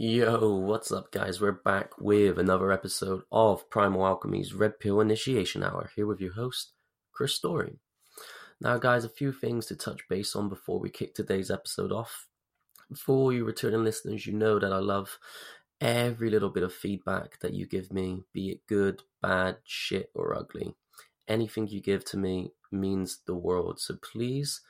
Yo, what's up, guys? We're back with another episode of Primal Alchemy's Red Pill Initiation Hour, here with your host, Chris Story. Now, guys, a few things to touch base on before we kick today's episode off. For you returning listeners, you know that I love every little bit of feedback that you give me, be it good, bad, shit, or ugly. Anything you give to me means the world. So please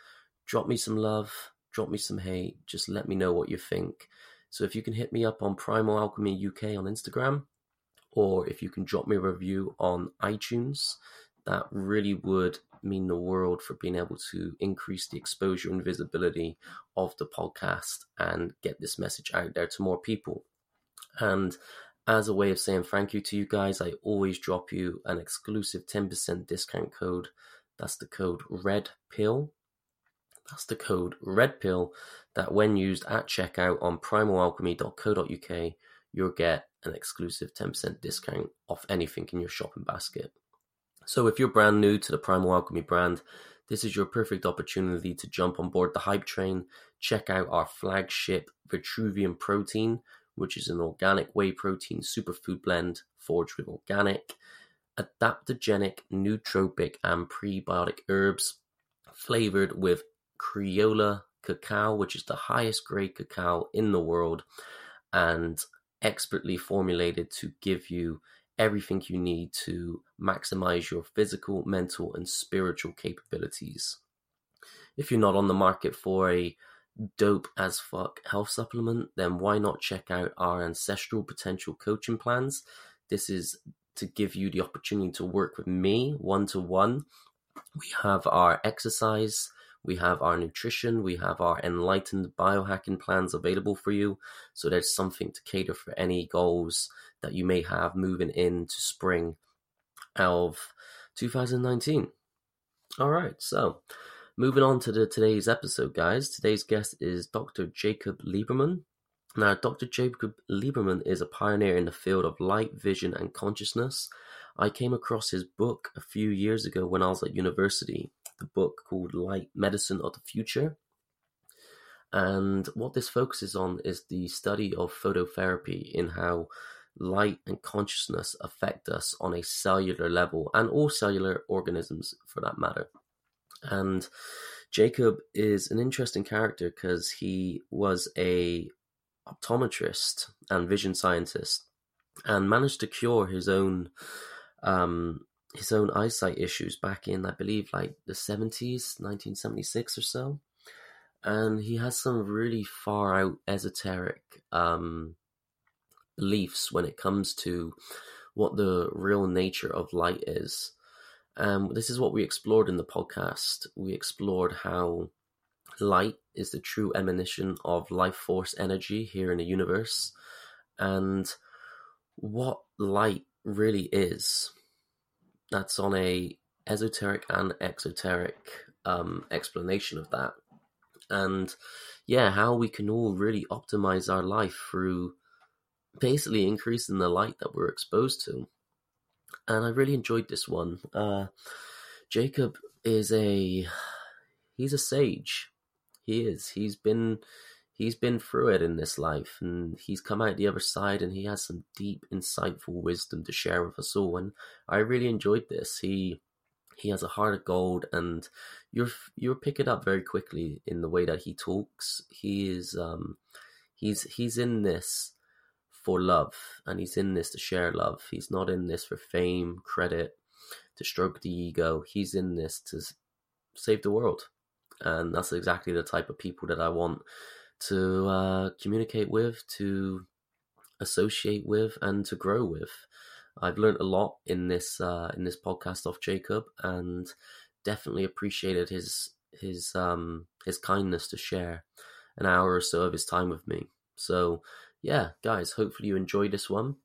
drop me some love, drop me some hate, just let me know what you think so if you can hit me up on Primal Alchemy UK on Instagram, or if you can drop me a review on iTunes, that really would mean the world for being able to increase the exposure and visibility of the podcast and get this message out there to more people. And as a way of saying thank you to you guys, I always drop you an exclusive 10% discount code. That's the code RED PILL that's the code REDPILL that when used at checkout on primalalchemy.co.uk, you'll get an exclusive 10% discount off anything in your shopping basket. So if you're brand new to the Primal Alchemy brand, this is your perfect opportunity to jump on board the hype train, check out our flagship Vitruvian protein, which is an organic whey protein superfood blend forged with organic, adaptogenic, nootropic, and prebiotic herbs, flavored with Criollo cacao, which is the highest grade cacao in the world and expertly formulated to give you everything you need to maximize your physical, mental, and spiritual capabilities. If you're not on the market for a dope as fuck health supplement, then why not check out our ancestral potential coaching plans? This is to give you the opportunity to work with me one to one. We have our exercise we have our nutrition, we have our enlightened biohacking plans available for you. So there's something to cater for any goals that you may have moving into spring of 2019. All right, so moving on to the today's episode, guys. Today's guest is Dr. Jacob Liberman. Now, Dr. Jacob Liberman is a pioneer in the field of light, vision, and consciousness. I came across his book a few years ago when I was at university, the book called Light Medicine of the Future. And what this focuses on is the study of phototherapy in how light and consciousness affect us on a cellular level and all cellular organisms for that matter. And Jacob is an interesting character because he was a optometrist and vision scientist and managed to cure his own um, his own eyesight issues back in, I believe, like the 70s, 1976 or so. And he has some really far out esoteric um, beliefs when it comes to what the real nature of light is. Um, this is what we explored in the podcast. We explored how light is the true emanation of life force energy here in the universe and what light really is that's on a esoteric and exoteric um, explanation of that, and yeah, how we can all really optimize our life through basically increasing the light that we're exposed to. And I really enjoyed this one. Uh, Jacob is a he's a sage. He is. He's been he's been through it in this life and he's come out the other side and he has some deep insightful wisdom to share with us all and i really enjoyed this. He he has a heart of gold and you're you're pick it up very quickly in the way that he talks. He is um he's he's in this for love and he's in this to share love. He's not in this for fame credit to stroke the ego. He's in this to save the world and that's exactly the type of people that i want to uh, communicate with, to associate with, and to grow with. I've learned a lot in this uh, in this podcast off Jacob, and definitely appreciated his his um, his kindness to share an hour or so of his time with me. So yeah, guys, hopefully you enjoyed this one.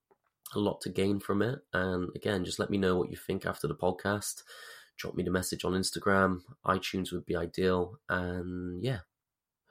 A lot to gain from it, and again, just let me know what you think after the podcast. Drop me the message on Instagram. iTunes would be ideal, and yeah,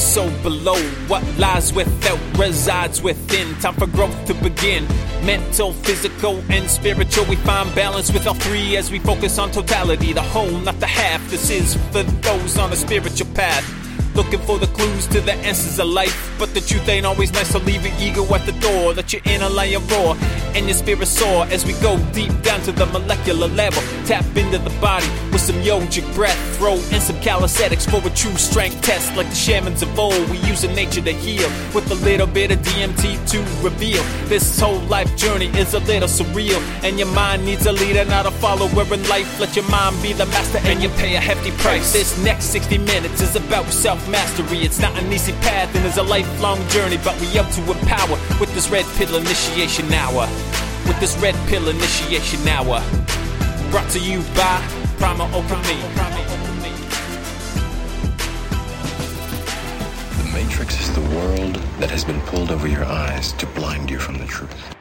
so below. What lies without resides within. Time for growth to begin. Mental, physical, and spiritual. We find balance with all three as we focus on totality, the whole, not the half. This is for those on a spiritual path. Looking for the clues to the answers of life. But the truth ain't always nice, so leave your ego at the door. Let your inner lion roar and your spirit soar as we go deep down to the molecular level. Tap into the body with some yogic breath. Throw in some calisthenics for a true strength test. Like the shamans of old, we use in nature to heal with a little bit of DMT to reveal. This whole life journey is a little surreal, and your mind needs a leader, not a follower in life. Let your mind be the master, and you pay a hefty price. This next 60 minutes is about self mastery. It's not an easy path, and it's a lifelong journey, but we up to empower with this red pill initiation hour. With this red pill initiation hour. Brought to you by Primal Alchemy. The Matrix is the world that has been pulled over your eyes to blind you from the truth.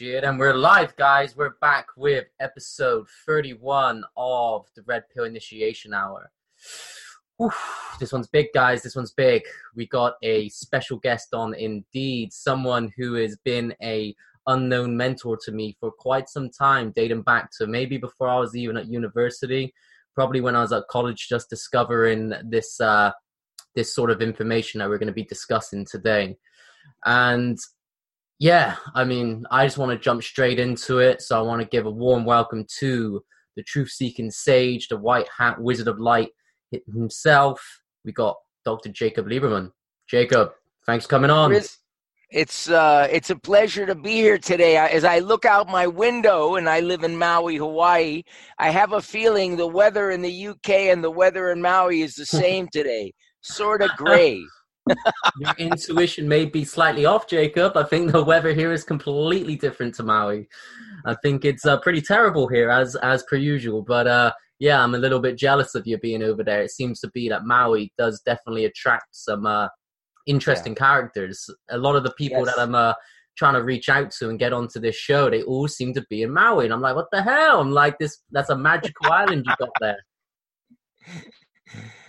Shit, and we're live, guys. We're back with episode 31 of the Red Pill Initiation Hour. This one's big, guys. This one's big. We got a special guest on, indeed, someone who has been a unknown mentor to me for quite some time, dating back to maybe before I was even at university, probably when I was at college, just discovering this uh, this sort of information that we're going to be discussing today. And yeah, I mean, I just want to jump straight into it. So I want to give a warm welcome to the truth seeking sage, the white hat wizard of light himself. We got Dr. Jacob Liberman. Jacob, thanks for coming on. It's uh, it's a pleasure to be here today. I- As I look out my window, and I live in Maui, Hawaii, I have a feeling the weather in the UK and the weather in Maui is the same today, sort of gray. Your intuition may be slightly off, Jacob. I think the weather here is completely different to Maui. I think it's uh, pretty terrible here, as as per usual. But uh, yeah, I'm a little bit jealous of you being over there. It seems to be that Maui does definitely attract some uh, interesting characters. A lot of the people Yes. that I'm uh, trying to reach out to and get onto this show, they all seem to be in Maui, and I'm like, what the hell? I'm like, this that's a magical island you got there.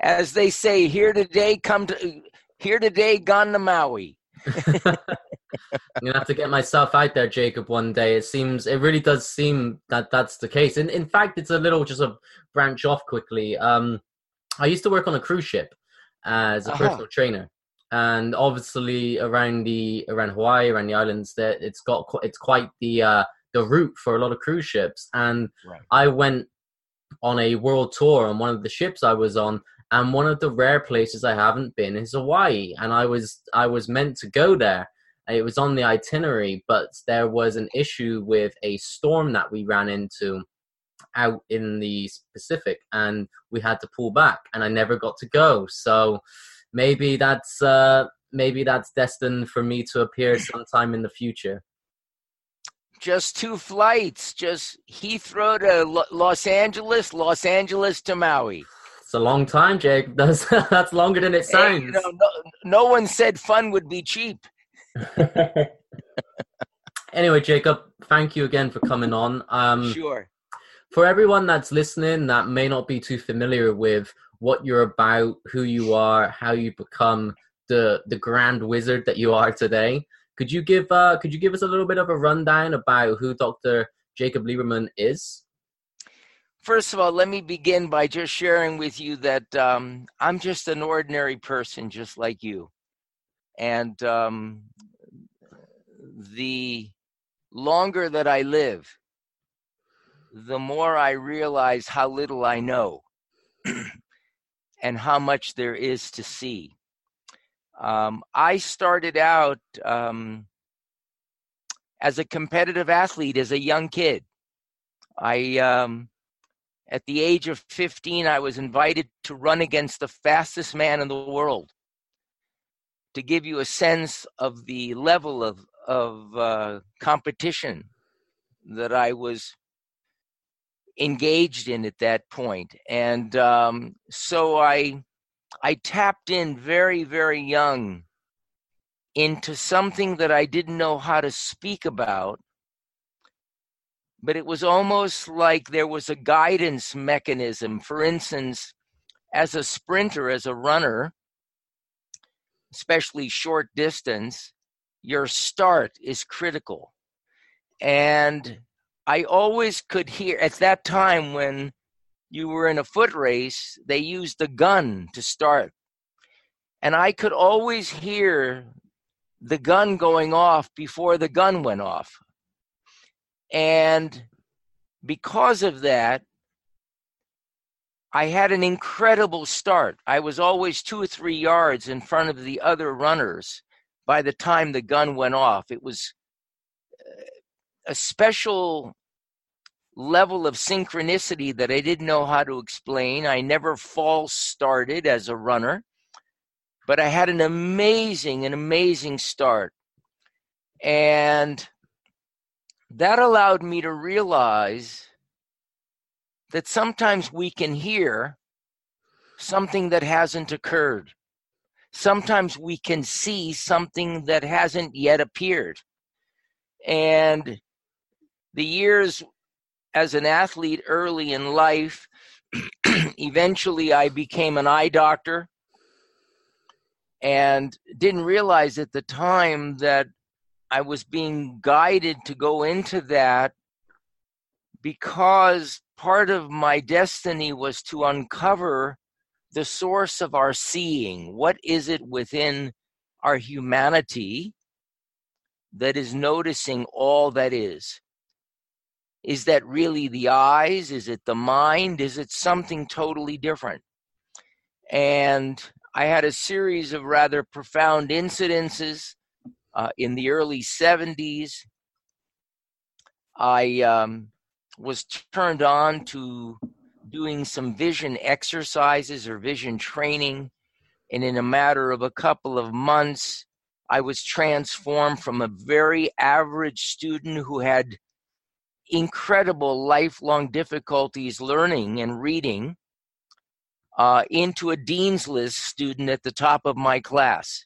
As they say, here today, come to here today, gone to Maui. I'm gonna have to get myself out there, Jacob, one day. It seems, it really does seem that that's the case. And in fact, it's a little just a branch off quickly. Um, I used to work on a cruise ship as a Uh-huh. personal trainer, and obviously around the around Hawaii, around the islands, that it's got it's quite the uh, the route for a lot of cruise ships. And Right. I went on a world tour on one of the ships I was on, and one of the rare places I haven't been is Hawaii, and I was I was meant to go there. It was on the itinerary, but there was an issue with a storm that we ran into out in the Pacific, and we had to pull back, and I never got to go. So maybe that's uh, maybe that's destined for me to appear sometime in the future. Just two flights, just Heathrow to Lo- Los Angeles, Los Angeles to Maui. It's a long time, Jake. That's that's longer than it Hey, sounds. you know, no, no one said fun would be cheap. anyway, Jacob, thank you again for coming on. Um, Sure. for everyone that's listening that may not be too familiar with what you're about, who you are, how you become the the grand wizard that you are today, could you give uh, could you give us a little bit of a rundown about who Dr. Jacob Liberman is? First of all, let me begin by just sharing with you that um, I'm just an ordinary person, just like you. And um, the longer that I live, the more I realize how little I know and how much there is to see. Um, I started out um, as a competitive athlete as a young kid. I um, at the age of 15, I was invited to run against the fastest man in the world. To give you a sense of the level of, of uh, competition that I was engaged in at that point. And um, so I, I tapped in very, very young into something that I didn't know how to speak about but it was almost like there was a guidance mechanism. For instance, as a sprinter, as a runner, especially short distance, your start is critical. And I always could hear at that time when you were in a foot race, they used the gun to start. And I could always hear the gun going off before the gun went off. And because of that, I had an incredible start. I was always two or three yards in front of the other runners by the time the gun went off. It was uh, a special level of synchronicity that I didn't know how to explain. I never false started as a runner, but I had an amazing, an amazing start. And that allowed me to realize that sometimes we can hear something that hasn't occurred. Sometimes we can see something that hasn't yet appeared. And the years as an athlete early in life, eventually I became an eye doctor and didn't realize at the time that I was being guided to go into that because part of my destiny was to uncover the source of our seeing. What is it within our humanity that is noticing all that is? Is that really the eyes? Is it the mind? Is it something totally different? And I had a series of rather profound incidences uh, in the early 70s. I um, was turned on to doing some vision exercises or vision training. And in a matter of a couple of months, I was transformed from a very average student who had incredible lifelong difficulties learning and reading uh, into a dean's list student at the top of my class.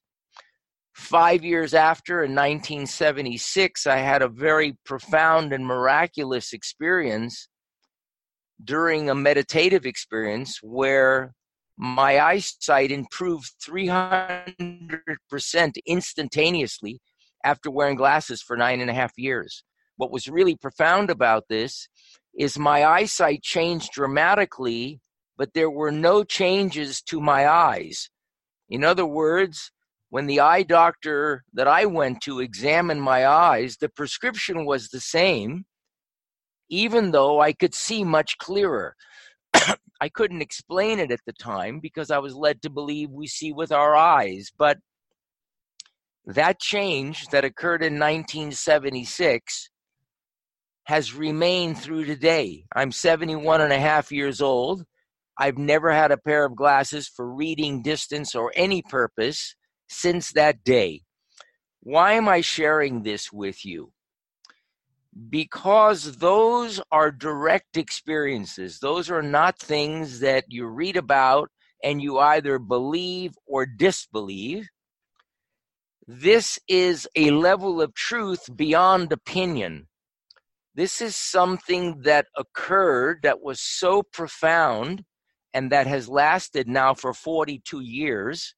Five years after, in 1976, I had a very profound and miraculous experience during a meditative experience where my eyesight improved 300% instantaneously after wearing glasses for nine and a half years. What was really profound about this is my eyesight changed dramatically, but there were no changes to my eyes. In other words, when the eye doctor that I went to examined my eyes, the prescription was the same, even though I could see much clearer. I couldn't explain it at the time because I was led to believe we see with our eyes. But that change that occurred in 1976 has remained through today. I'm 71 and a half years old. I've never had a pair of glasses for reading distance or any purpose since that day. Why am I sharing this with you? Because those are direct experiences. Those are not things that you read about and you either believe or disbelieve. This is a level of truth beyond opinion. This is something that occurred that was so profound and that has lasted now for 42 years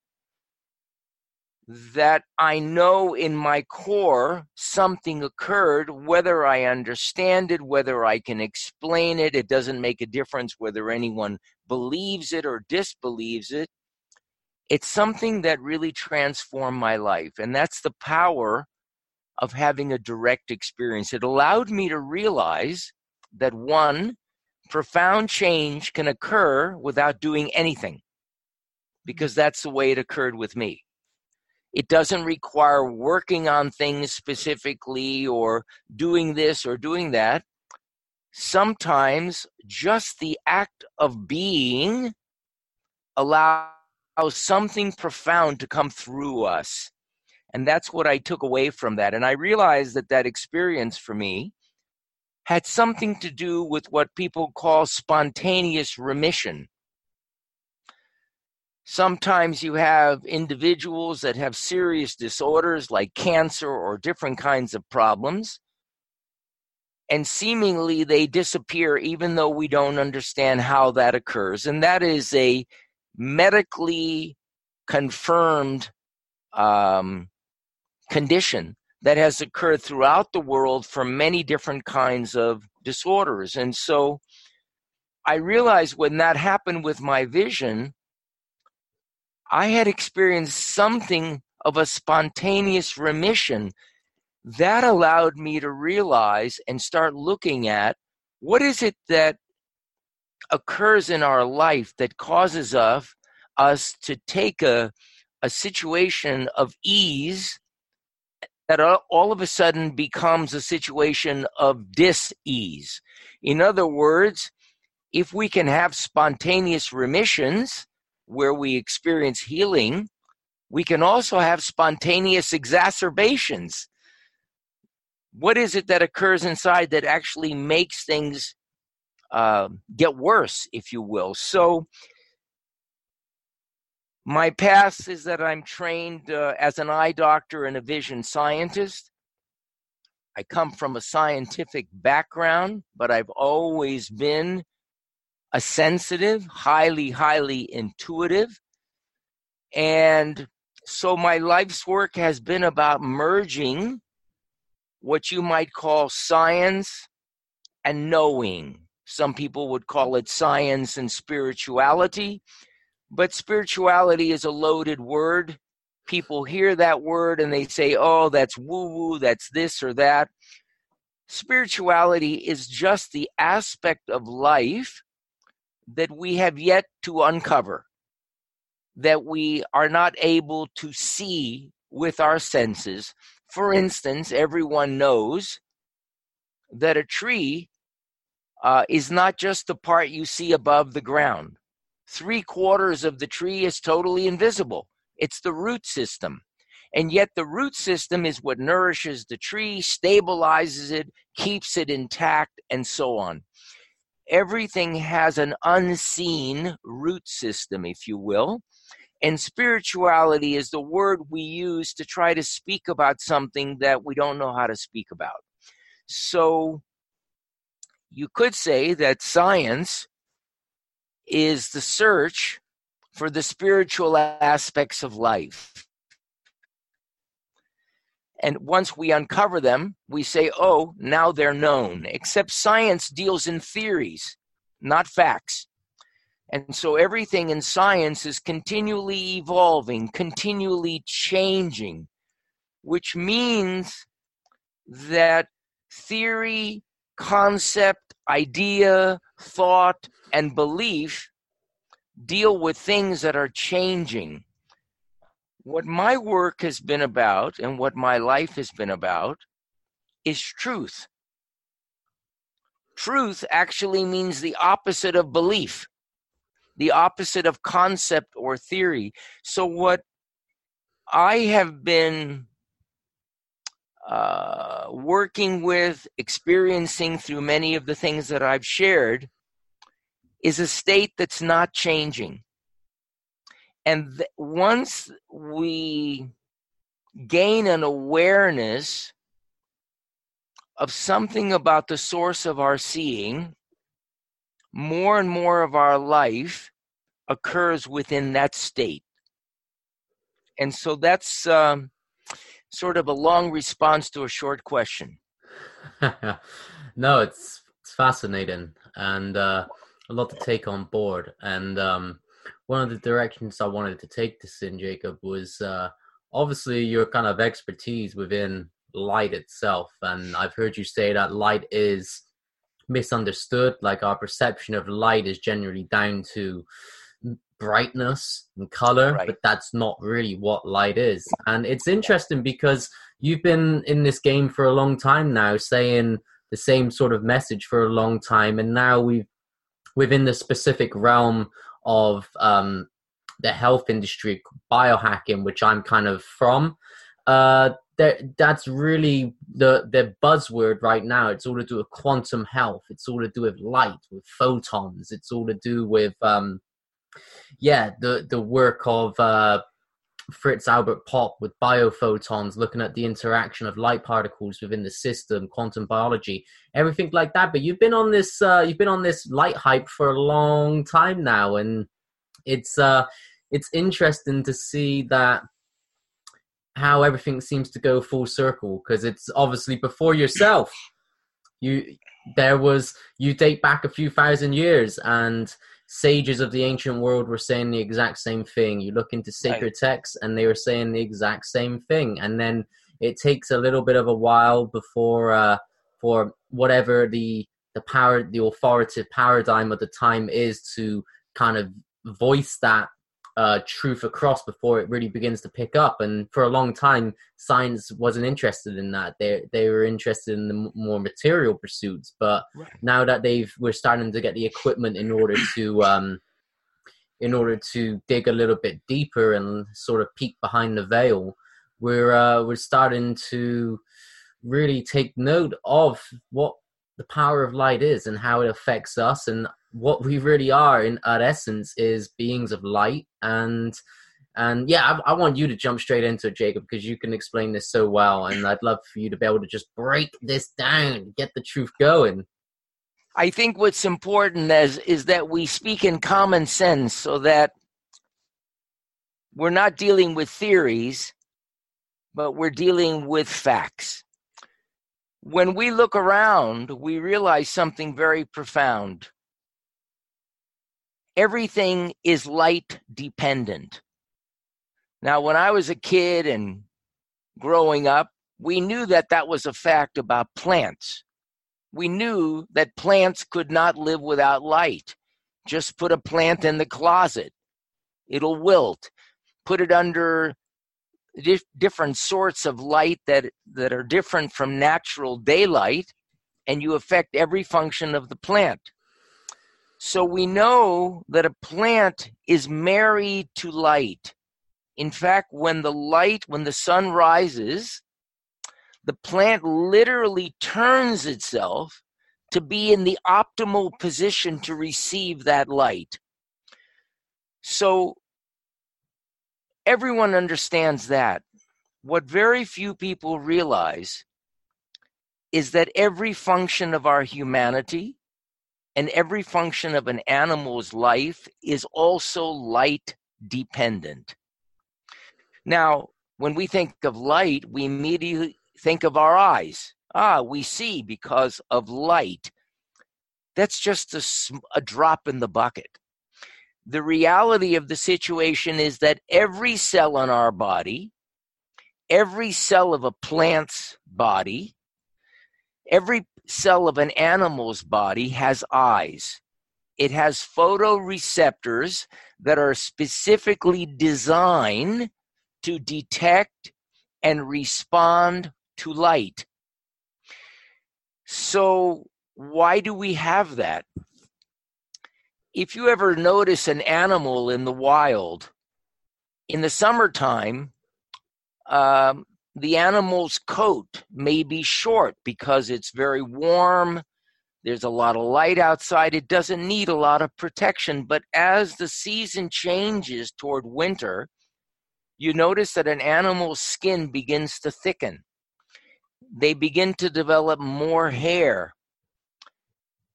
that I know in my core something occurred, whether I understand it, whether I can explain it, it doesn't make a difference whether anyone believes it or disbelieves it. It's something that really transformed my life. And that's the power of having a direct experience. It allowed me to realize that one, profound change can occur without doing anything, because that's the way it occurred with me. It doesn't require working on things specifically or doing this or doing that. Sometimes just the act of being allows something profound to come through us. And that's what I took away from that. And I realized that that experience for me had something to do with what people call spontaneous remission. Sometimes you have individuals that have serious disorders like cancer or different kinds of problems. and seemingly they disappear even though we don't understand how that occurs. And that is a medically confirmed um, condition that has occurred throughout the world for many different kinds of disorders. And so I realized when that happened with my vision, I had experienced something of a spontaneous remission that allowed me to realize and start looking at what is it that occurs in our life that causes us us to take a a situation of ease that all of a sudden becomes a situation of dis-ease. In other words, if we can have spontaneous remissions where we experience healing, we can also have spontaneous exacerbations. What is it that occurs inside that actually makes things uh, get worse, if you will? So, my path is that I'm trained uh, as an eye doctor and a vision scientist. I come from a scientific background, but I've always been a sensitive, highly, highly intuitive. And so my life's work has been about merging what you might call science and knowing. Some people would call it science and spirituality. But spirituality is a loaded word. People hear that word and they say, oh, that's woo woo, that's this or that. Spirituality is just the aspect of life that we have yet to uncover, that we are not able to see with our senses. For instance, everyone knows that a tree uh, is not just the part you see above the ground three quarters of the tree is totally invisible. It's the root system. And yet, the root system is what nourishes the tree, stabilizes it, keeps it intact, and so on. Everything has an unseen root system, if you will. And spirituality is the word we use to try to speak about something that we don't know how to speak about. So, you could say that science is the search for the spiritual aspects of life. And once we uncover them, we say, oh, now they're known. Except science deals in theories, not facts. And so everything in science is continually evolving, continually changing, which means that theory, concept, idea, thought, and belief deal with things that are changing. What my work has been about and what my life has been about is truth. Truth actually means the opposite of belief, the opposite of concept or theory. So, what I have been uh, working with, experiencing through many of the things that I've shared, is a state that's not changing. And th- once we gain an awareness of something about the source of our seeing, more and more of our life occurs within that state. And so that's um, sort of a long response to a short question. no, it's it's fascinating, and uh, a lot to take on board. And um, one of the directions I wanted to take this in, Jacob, was uh, obviously your kind of expertise within light itself. And I've heard you say that light is misunderstood. Like our perception of light is generally down to brightness and color, right. but that's not really what light is. And it's interesting because you've been in this game for a long time now, saying the same sort of message for a long time. And now we've within the specific realm of um, the health industry, biohacking, which I'm kind of from. Uh, that that's really the the buzzword right now. It's all to do with quantum health. It's all to do with light, with photons. It's all to do with um, yeah, the the work of uh, Fritz Albert Popp with biophotons, looking at the interaction of light particles within the system, quantum biology, everything like that. But you've been on this, uh, you've been on this light hype for a long time now, and it's uh, it's interesting to see that how everything seems to go full circle because it's obviously before yourself. You there was you date back a few thousand years and sages of the ancient world were saying the exact same thing. You look into sacred right. texts and they were saying the exact same thing. And then it takes a little bit of a while before uh, for whatever the the power the authoritative paradigm of the time is to kind of voice that uh, truth across before it really begins to pick up. And for a long time, science wasn't interested in that. They they were interested in the more material pursuits. But right. now that they've we're starting to get the equipment in order to um, in order to dig a little bit deeper and sort of peek behind the veil, we're uh, we're starting to really take note of what the power of light is and how it affects us and what we really are in our essence is beings of light. And and yeah I, I, want you to jump straight into it jacob because you can explain this so well and i'd love for you to be able to just break this down get the truth going. I think what's important is is that we speak in common sense so that we're not dealing with theories but we're dealing with facts. When we look around we realize something very profound everything is light dependent. Now, when I was a kid and growing up, we knew that that was a fact about plants. We knew that plants could not live without light. Just put a plant in the closet, it'll wilt. Put it under dif- different sorts of light that, that are different from natural daylight, and you affect every function of the plant. So we know that a plant is married to light. In fact, when the light, when the sun rises, the plant literally turns itself to be in the optimal position to receive that light. So everyone understands that. What very few people realize is that every function of our humanity, and every function of an animal's life is also light dependent. Now, when we think of light, we immediately think of our eyes. Ah, we see because of light. That's just a, a drop in the bucket. The reality of the situation is that every cell in our body, every cell of a plant's body, every cell of an animal's body has eyes. It has photoreceptors that are specifically designed to detect and respond to light. So, why do we have that? If you ever notice an animal in the wild, in the summertime, um, the animal's coat may be short because it's very warm. There's a lot of light outside. It doesn't need a lot of protection. But as the season changes toward winter, you notice that an animal's skin begins to thicken. They begin to develop more hair.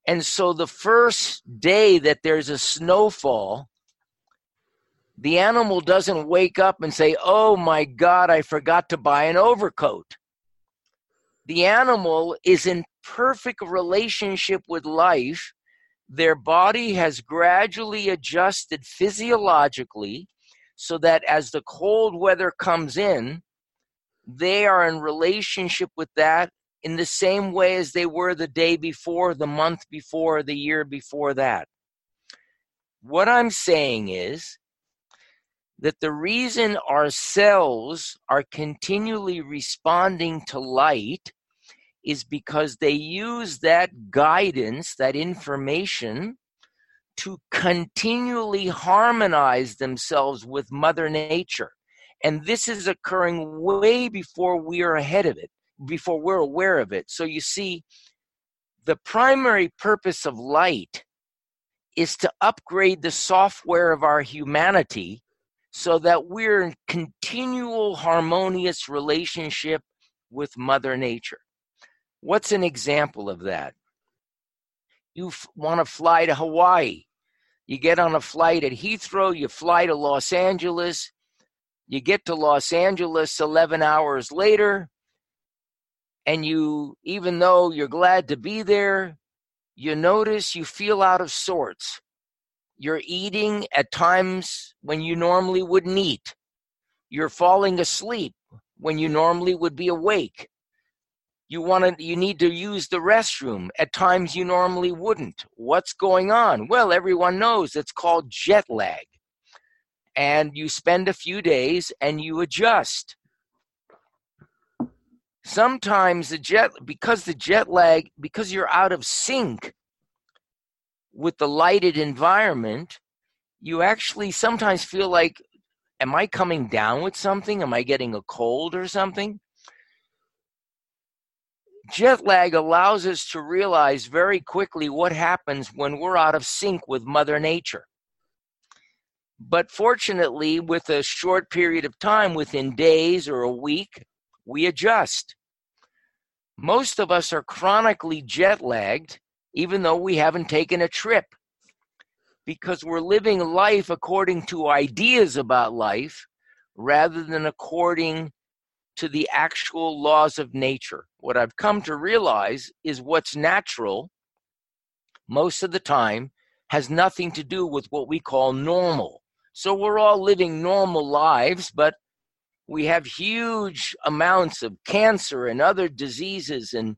And so the first day that there's a snowfall, the animal doesn't wake up and say, Oh my God, I forgot to buy an overcoat. The animal is in perfect relationship with life. Their body has gradually adjusted physiologically so that as the cold weather comes in, they are in relationship with that in the same way as they were the day before, the month before, the year before that. What I'm saying is that the reason our cells are continually responding to light is because they use that guidance, that information, to continually harmonize themselves with Mother Nature. And this is occurring way before we are ahead of it, before we're aware of it. So you see, the primary purpose of light is to upgrade the software of our humanity so that we're in continual harmonious relationship with Mother Nature. What's an example of that? You f- want to fly to Hawaii. You get on a flight at Heathrow, you fly to Los Angeles. You get to Los Angeles 11 hours later, and you, even though you're glad to be there, you notice you feel out of sorts. You're eating at times when you normally wouldn't eat. You're falling asleep when you normally would be awake. You want to you need to use the restroom at times you normally wouldn't. What's going on? Well, everyone knows it's called jet lag. And you spend a few days and you adjust. Sometimes the jet because the jet lag because you're out of sync with the lighted environment, you actually sometimes feel like am I coming down with something? Am I getting a cold or something? Jet lag allows us to realize very quickly what happens when we're out of sync with Mother Nature. But fortunately, with a short period of time, within days or a week, we adjust. Most of us are chronically jet lagged, even though we haven't taken a trip because we're living life according to ideas about life rather than according to the actual laws of nature. What I've come to realize is what's natural most of the time has nothing to do with what we call normal. So we're all living normal lives, but we have huge amounts of cancer and other diseases and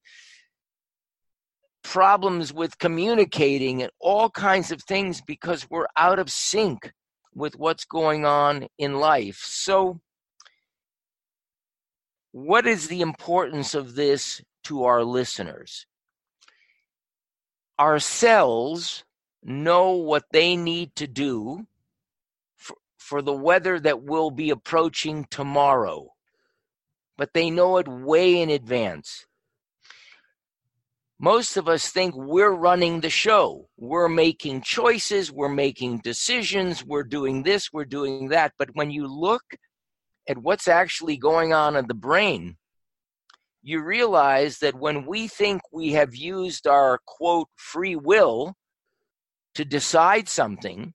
problems with communicating and all kinds of things because we're out of sync with what's going on in life. So, what is the importance of this to our listeners? Our cells know what they need to do for, for the weather that will be approaching tomorrow, but they know it way in advance most of us think we're running the show. We're making choices, we're making decisions, we're doing this, we're doing that. But when you look at what's actually going on in the brain, you realize that when we think we have used our quote free will to decide something,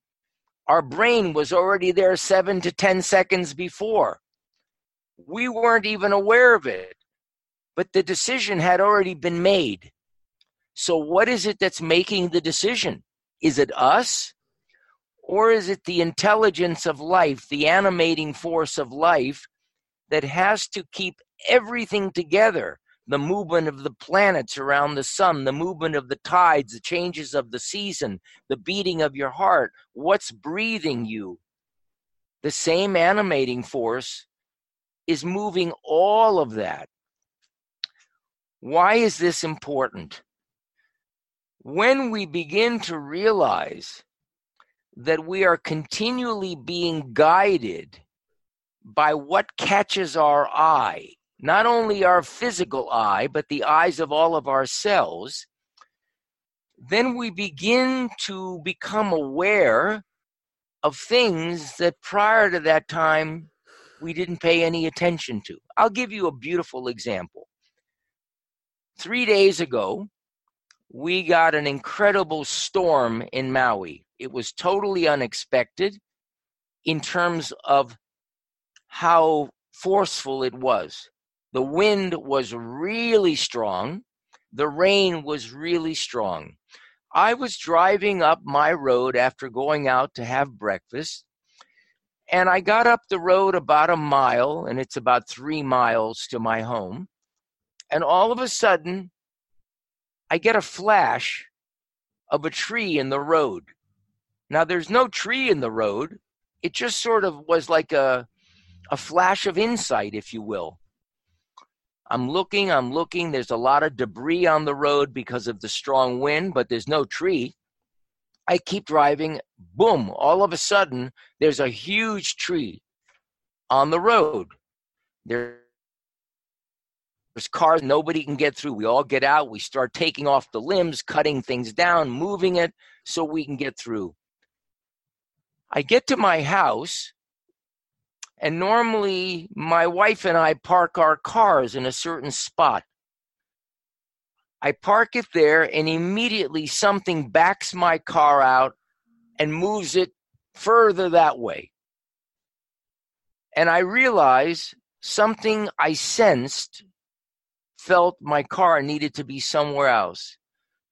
our brain was already there seven to 10 seconds before. We weren't even aware of it, but the decision had already been made. So, what is it that's making the decision? Is it us? Or is it the intelligence of life, the animating force of life that has to keep everything together? The movement of the planets around the sun, the movement of the tides, the changes of the season, the beating of your heart, what's breathing you. The same animating force is moving all of that. Why is this important? When we begin to realize that we are continually being guided by what catches our eye, not only our physical eye, but the eyes of all of our cells, then we begin to become aware of things that prior to that time we didn't pay any attention to. I'll give you a beautiful example. Three days ago, we got an incredible storm in Maui. It was totally unexpected in terms of how forceful it was. The wind was really strong, the rain was really strong. I was driving up my road after going out to have breakfast, and I got up the road about a mile, and it's about three miles to my home. And all of a sudden, I get a flash of a tree in the road. Now there's no tree in the road. It just sort of was like a a flash of insight, if you will. I'm looking, I'm looking. There's a lot of debris on the road because of the strong wind, but there's no tree. I keep driving. Boom. All of a sudden, there's a huge tree on the road. There there's cars nobody can get through. We all get out. We start taking off the limbs, cutting things down, moving it so we can get through. I get to my house And normally, my wife and I park our cars in a certain spot. I park it there, and immediately something backs my car out and moves it further that way. And I realize something I sensed felt my car needed to be somewhere else.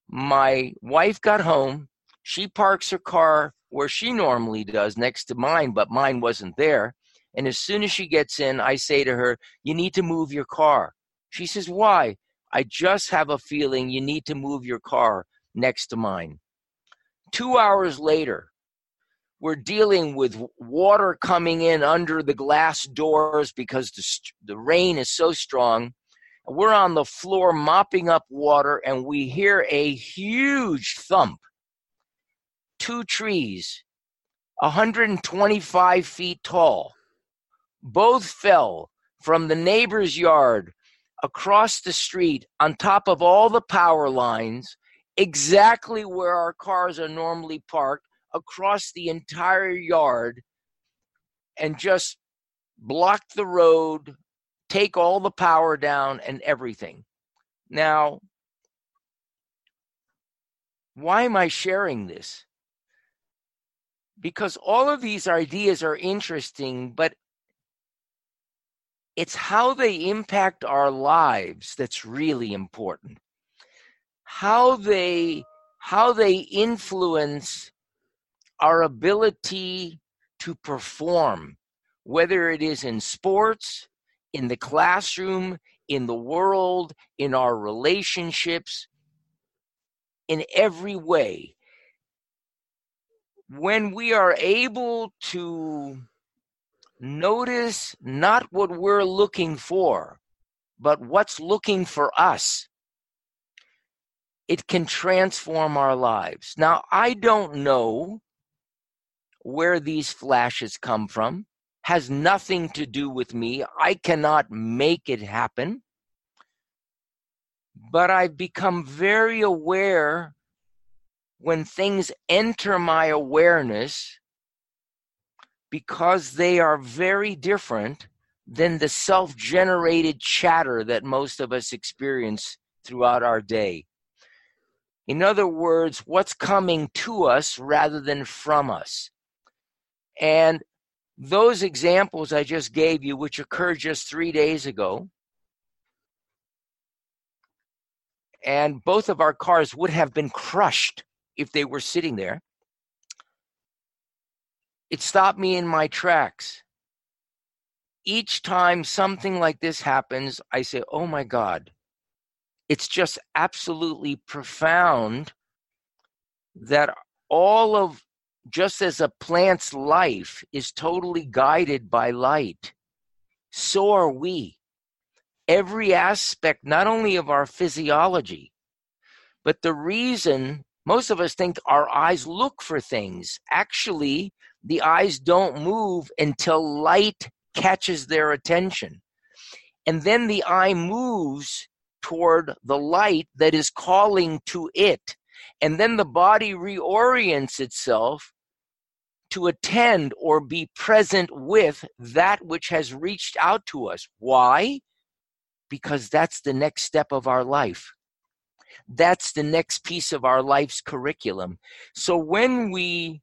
My wife got home. She parks her car where she normally does, next to mine, but mine wasn't there. And as soon as she gets in, I say to her, You need to move your car. She says, Why? I just have a feeling you need to move your car next to mine. Two hours later, we're dealing with water coming in under the glass doors because the, the rain is so strong. We're on the floor mopping up water, and we hear a huge thump. Two trees, 125 feet tall, both fell from the neighbor's yard across the street on top of all the power lines, exactly where our cars are normally parked, across the entire yard, and just block the road, take all the power down, and everything. Now, why am I sharing this? Because all of these ideas are interesting, but it's how they impact our lives that's really important how they how they influence our ability to perform whether it is in sports in the classroom in the world in our relationships in every way when we are able to notice not what we're looking for, but what's looking for us. It can transform our lives. Now, I don't know where these flashes come from, has nothing to do with me. I cannot make it happen. But I've become very aware when things enter my awareness because they are very different than the self generated chatter that most of us experience throughout our day. In other words, what's coming to us rather than from us. And those examples I just gave you, which occurred just three days ago, and both of our cars would have been crushed if they were sitting there it stopped me in my tracks. Each time something like this happens, I say, oh my God, it's just absolutely profound that all of just as a plant's life is totally guided by light, so are we. Every aspect, not only of our physiology, but the reason most of us think our eyes look for things. Actually, the eyes don't move until light catches their attention. And then the eye moves toward the light that is calling to it. And then the body reorients itself to attend or be present with that which has reached out to us. Why? Because that's the next step of our life. That's the next piece of our life's curriculum. So when we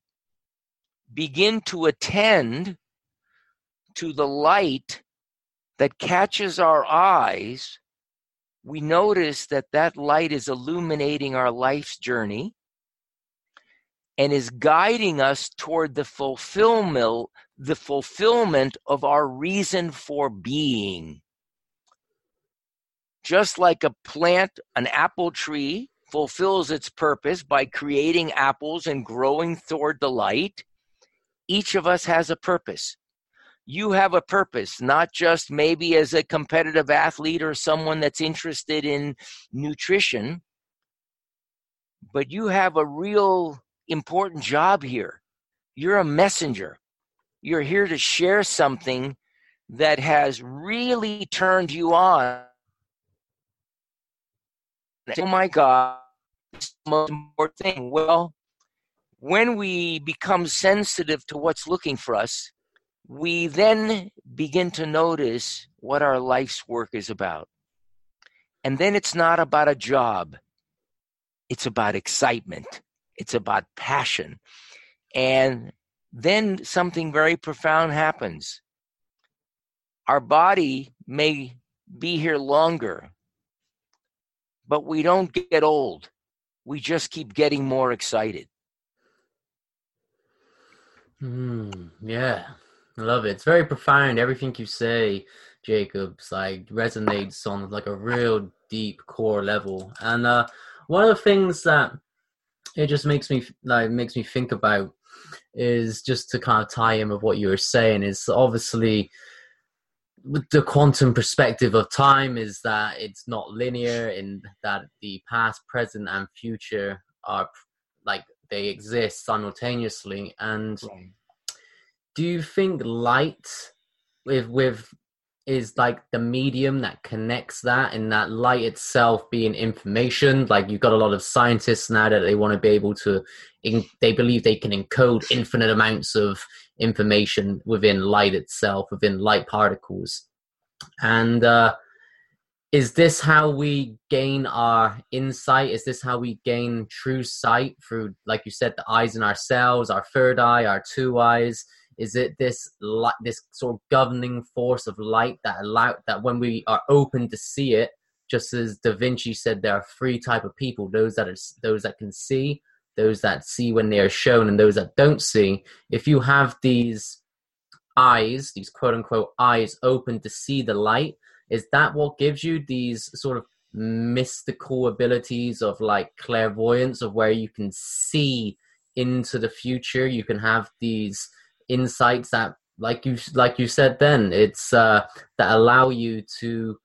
begin to attend to the light that catches our eyes, we notice that that light is illuminating our life's journey and is guiding us toward the fulfillment the fulfillment of our reason for being just like a plant an apple tree fulfills its purpose by creating apples and growing toward the light each of us has a purpose. You have a purpose, not just maybe as a competitive athlete or someone that's interested in nutrition, but you have a real important job here. You're a messenger. You're here to share something that has really turned you on. Oh my God, most important thing. Well, when we become sensitive to what's looking for us, we then begin to notice what our life's work is about. And then it's not about a job, it's about excitement, it's about passion. And then something very profound happens. Our body may be here longer, but we don't get old. We just keep getting more excited. Mm, yeah, I love it. It's very profound. Everything you say, Jacobs, like resonates on like a real deep core level. And uh, one of the things that it just makes me like makes me think about is just to kind of tie in with what you were saying is obviously with the quantum perspective of time is that it's not linear in that the past present and future are like they exist simultaneously and right. do you think light with with is like the medium that connects that and that light itself being information. Like you've got a lot of scientists now that they want to be able to they believe they can encode infinite amounts of information within light itself within light particles. And uh, is this how we gain our insight? Is this how we gain true sight through like you said the eyes in ourselves our third eye our two eyes is it this light, this sort of governing force of light that allow that when we are open to see it, just as Da Vinci said, there are three type of people: those that are those that can see, those that see when they are shown, and those that don't see. If you have these eyes, these quote unquote eyes open to see the light, is that what gives you these sort of mystical abilities of like clairvoyance of where you can see into the future you can have these insights that like you like you said then it's uh that allow you to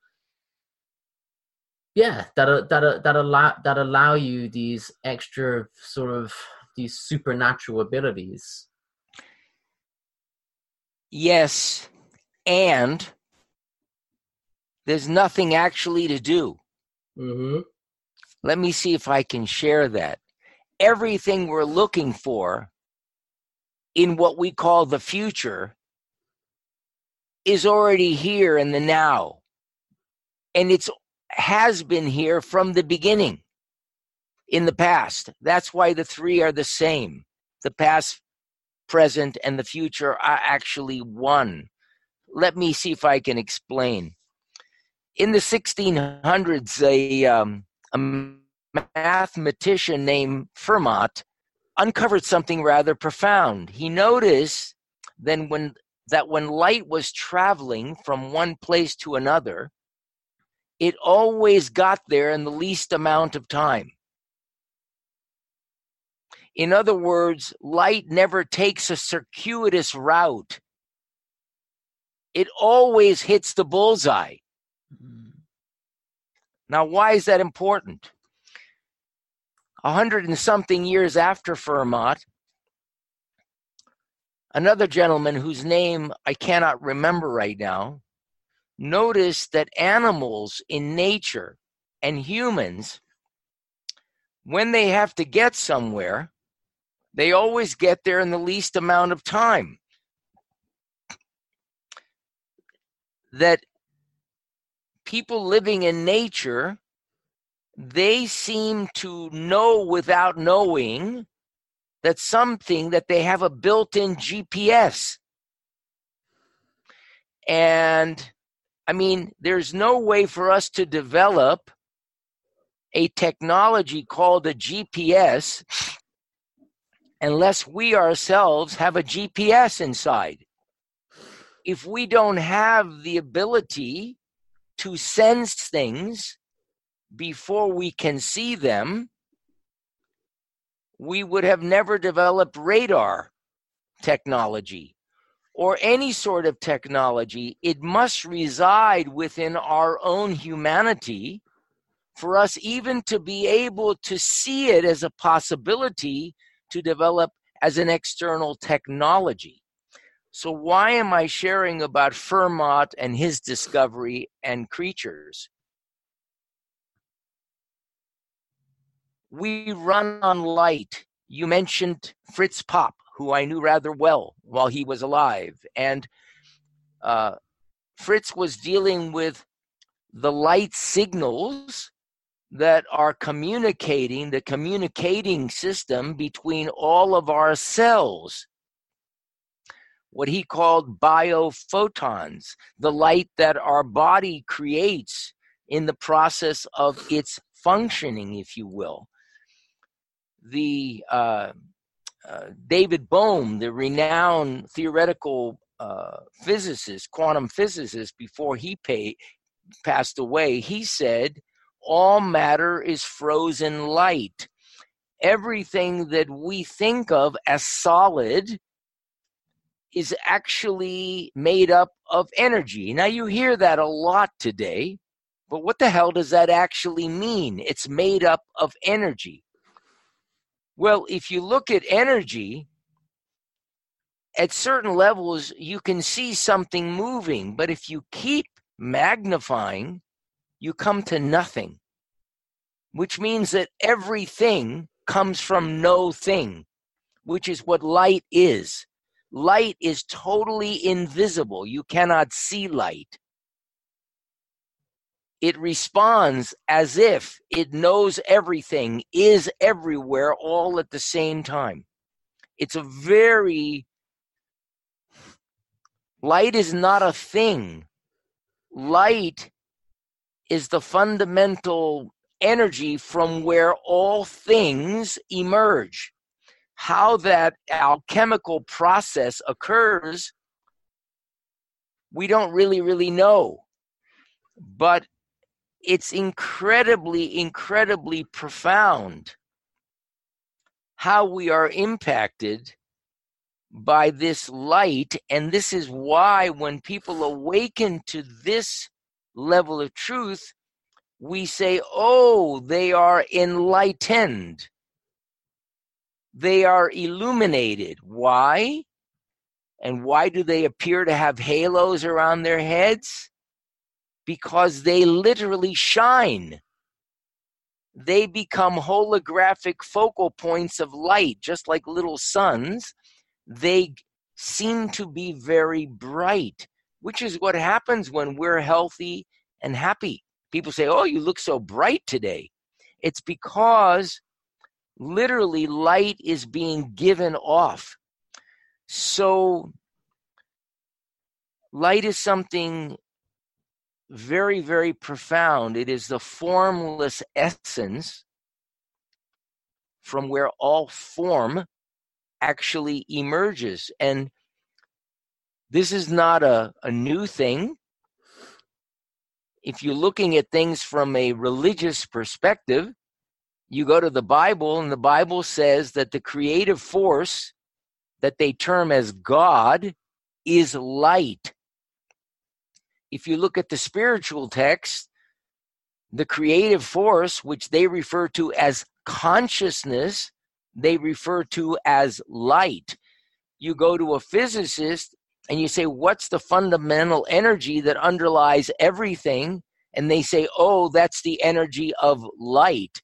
yeah that that that allow that allow you these extra sort of these supernatural abilities. Yes and there's nothing actually to do. Mm-hmm. let me see if i can share that. Everything we're looking for in what we call the future is already here in the now. And it's has been here from the beginning in the past. That's why the three are the same. The past, present, and the future are actually one. Let me see if I can explain. In the 1600s, a, um, a mathematician named Fermat uncovered something rather profound. He noticed then when that when light was traveling from one place to another, it always got there in the least amount of time. In other words, light never takes a circuitous route. It always hits the bullseye. Mm-hmm. Now, why is that important? A hundred and something years after Fermat, another gentleman whose name I cannot remember right now noticed that animals in nature and humans, when they have to get somewhere, they always get there in the least amount of time. That people living in nature they seem to know without knowing that something that they have a built-in GPS. And I mean, there's no way for us to develop a technology called a GPS unless we ourselves have a GPS inside. If we don't have the ability to sense things before we can see them, we would have never developed radar technology or any sort of technology. It must reside within our own humanity for us even to be able to see it as a possibility to develop as an external technology. So, why am I sharing about Fermat and his discovery and creatures? We run on light. You mentioned Fritz Popp, who I knew rather well while he was alive. And uh, Fritz was dealing with the light signals that are communicating, the communicating system between all of our cells. What he called biophotons, the light that our body creates in the process of its functioning, if you will. The uh, uh, David Bohm, the renowned theoretical uh, physicist, quantum physicist, before he passed away, he said, All matter is frozen light. Everything that we think of as solid is actually made up of energy. Now, you hear that a lot today, but what the hell does that actually mean? It's made up of energy. Well, if you look at energy, at certain levels, you can see something moving, but if you keep magnifying, you come to nothing, which means that everything comes from no thing, which is what light is. Light is totally invisible. You cannot see light. It responds as if it knows everything, is everywhere, all at the same time. It's a very Light is not a thing. Light is the fundamental energy from where all things emerge. How that alchemical process occurs, we don't really, really know. But it's incredibly, incredibly profound how we are impacted by this light. And this is why, when people awaken to this level of truth, we say, oh, they are enlightened. They are illuminated. Why? And why do they appear to have halos around their heads? Because they literally shine. They become holographic focal points of light, just like little suns they seem to be very bright, which is what happens when we're healthy and happy. People say, Oh, you look so bright today. It's because literally light is being given off. So, light is something very, very profound. It is the formless essence from where all form actually emerges. And this is not a, a new thing. If you're looking at things from a religious perspective, you go to the Bible, and the Bible says that the creative force that they term as God is light. If you look at the spiritual text, the creative force, which they refer to as consciousness, they refer to as light. You go to a physicist and you say, What's the fundamental energy that underlies everything? And they say, Oh, that's the energy of light.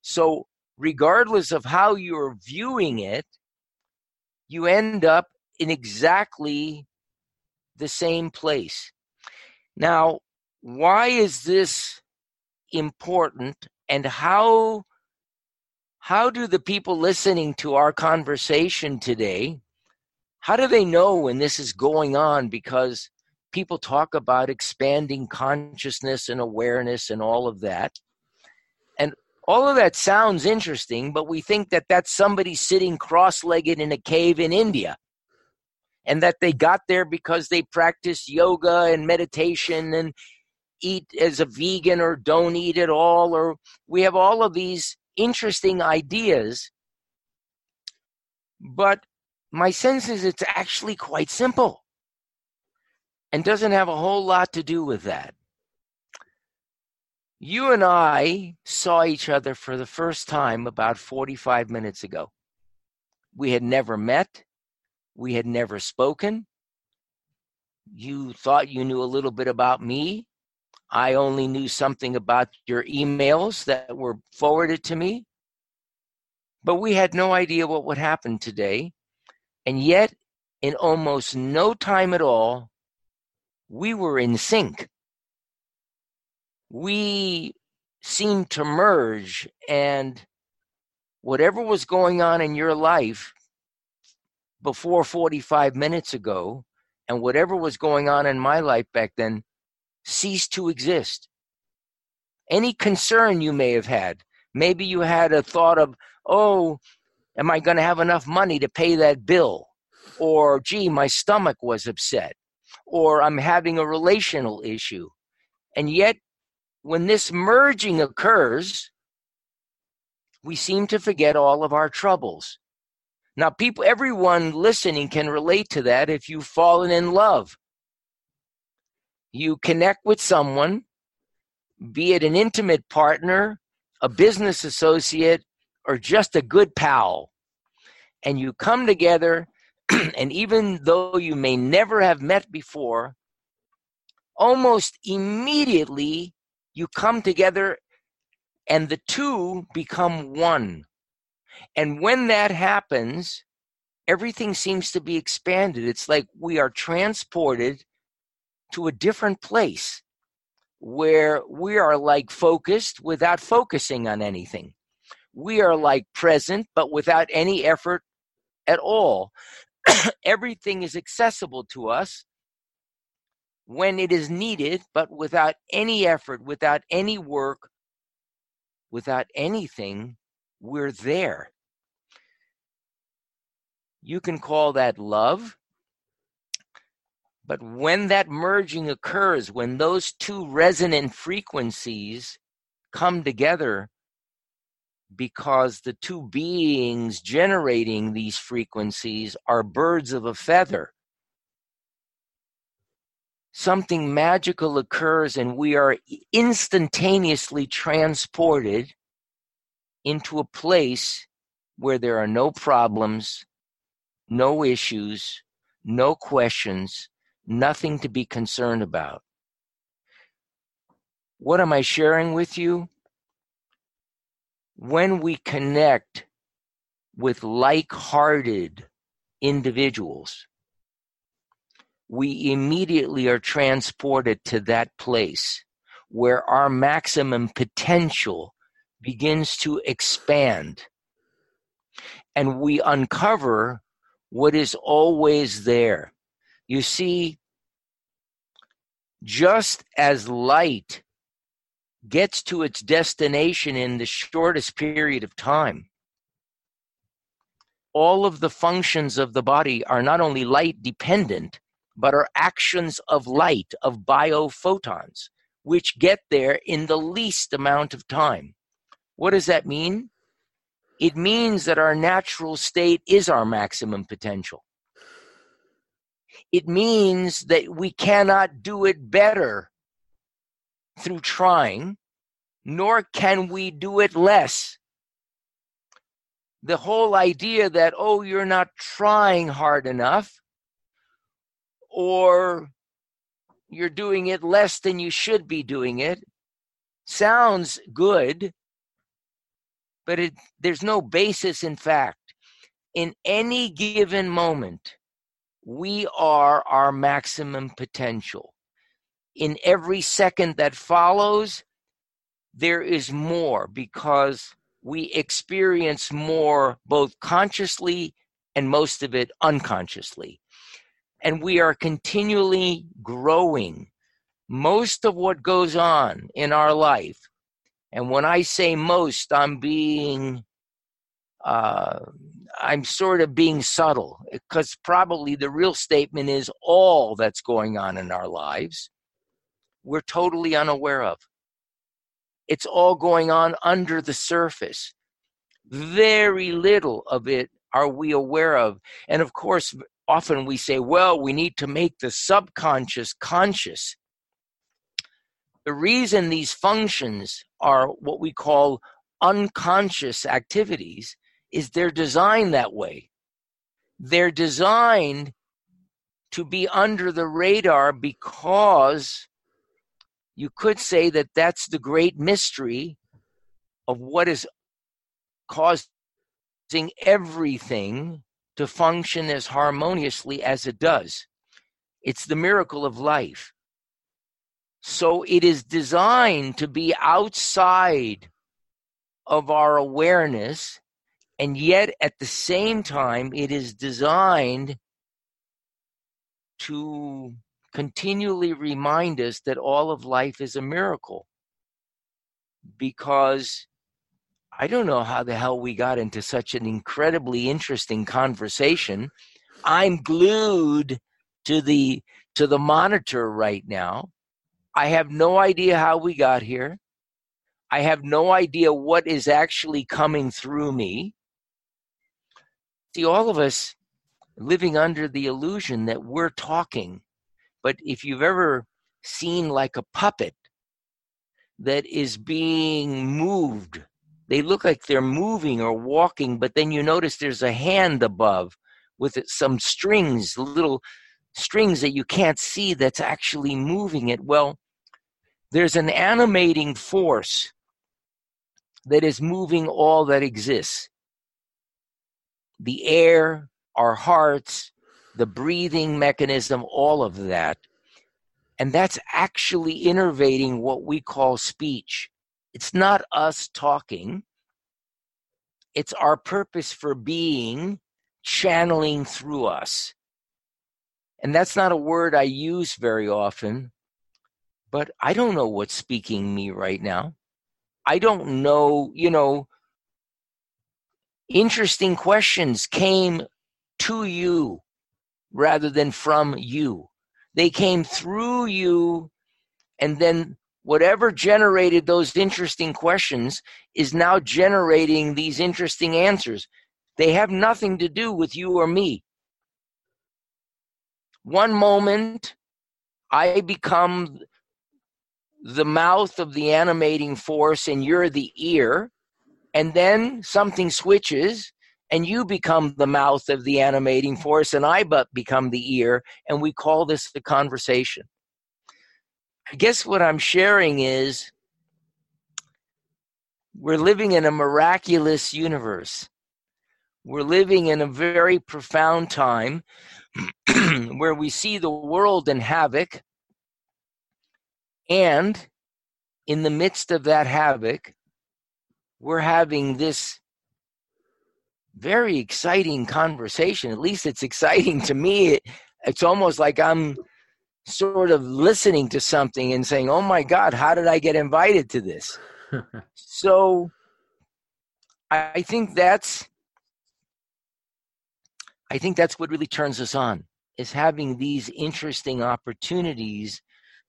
So, regardless of how you're viewing it, you end up in exactly the same place. Now, why is this important and how how do the people listening to our conversation today how do they know when this is going on? Because people talk about expanding consciousness and awareness and all of that. And all of that sounds interesting but we think that that's somebody sitting cross-legged in a cave in india and that they got there because they practice yoga and meditation and eat as a vegan or don't eat at all or we have all of these interesting ideas, but my sense is it's actually quite simple and doesn't have a whole lot to do with that. You and I saw each other for the first time about 45 minutes ago. We had never met, we had never spoken. You thought you knew a little bit about me. I only knew something about your emails that were forwarded to me. But we had no idea what would happen today. And yet, in almost no time at all, we were in sync. We seemed to merge, and whatever was going on in your life before 45 minutes ago, and whatever was going on in my life back then, ceased to exist. Any concern you may have had, maybe you had a thought of, oh, am I going to have enough money to pay that bill? Or, gee, my stomach was upset. Or I'm having a relational issue. And yet, when this merging occurs, we seem to forget all of our troubles. Now, people, everyone listening can relate to that if you've fallen in love. You connect with someone, be it an intimate partner, a business associate, or just a good pal, and you come together, and even though you may never have met before, almost immediately you come together and the two become one. And when that happens, everything seems to be expanded. It's like we are transported to a different place where we are like focused without focusing on anything. We are like present, but without any effort at all. Everything is accessible to us when it is needed, but without any effort, without any work, without anything, we're there. You can call that love. But when that merging occurs, when those two resonant frequencies come together, because the two beings generating these frequencies are birds of a feather, something magical occurs and we are instantaneously transported into a place where there are no problems, no issues, no questions, nothing to be concerned about. What am I sharing with you? When we connect with like hearted individuals, we immediately are transported to that place where our maximum potential begins to expand. And we uncover what is always there. You see, just as light gets to its destination in the shortest period of time, all of the functions of the body are not only light dependent, but are actions of light, of biophotons, which get there in the least amount of time. What does that mean? It means that our natural state is our maximum potential. It means that we cannot do it better through trying, nor can we do it less. The whole idea that, oh, you're not trying hard enough, or you're doing it less than you should be doing it sounds good, but it, there's no basis in fact. In any given moment, we are our maximum potential. In every second that follows, there is more because we experience more both consciously and most of it unconsciously and we are continually growing. Most of what goes on in our life, and when I say most, I'm being, uh, I'm sort of being subtle because probably the real statement is all that's going on in our lives, we're totally unaware of. It's all going on under the surface. Very little of it are we aware of. And of course, often we say, well, we need to make the subconscious conscious. The reason these functions are what we call unconscious activities is they're designed that way. They're designed to be under the radar because you could say that that's the great mystery of what is causing everything to function as harmoniously as it does. It's the miracle of life. So it is designed to be outside of our awareness, and yet at the same time, it is designed to continually remind us that all of life is a miracle. Because I don't know how the hell we got into such an incredibly interesting conversation. I'm glued to the to the monitor right now. I have no idea how we got here. I have no idea what is actually coming through me. See, all of us living under the illusion that we're talking. But if you've ever seen like a puppet that is being moved, they look like they're moving or walking, but then you notice there's a hand above with some strings, little strings that you can't see that's actually moving it. Well, there's an animating force that is moving all that exists the air, our hearts, the breathing mechanism, all of that. And that's actually innervating what we call speech. It's not us talking, it's our purpose for being channeling through us. And that's not a word I use very often, but I don't know what's speaking me right now. I don't know, you know, interesting questions came to you rather than from you. They came through you, and then whatever generated those interesting questions is now generating these interesting answers. They have nothing to do with you or me. One moment, I become the mouth of the animating force and you're the ear, and then something switches and you become the mouth of the animating force and I but become the ear and we call this the conversation. I guess what I'm sharing is we're living in a miraculous universe. We're living in a very profound time where we see the world in havoc and in the midst of that havoc we're having this very exciting conversation. At least it's exciting to me. It, it's almost like I'm sort of listening to something and saying, "Oh my God, how did I get invited to this?" so, I think that's I think that's what really turns us on is having these interesting opportunities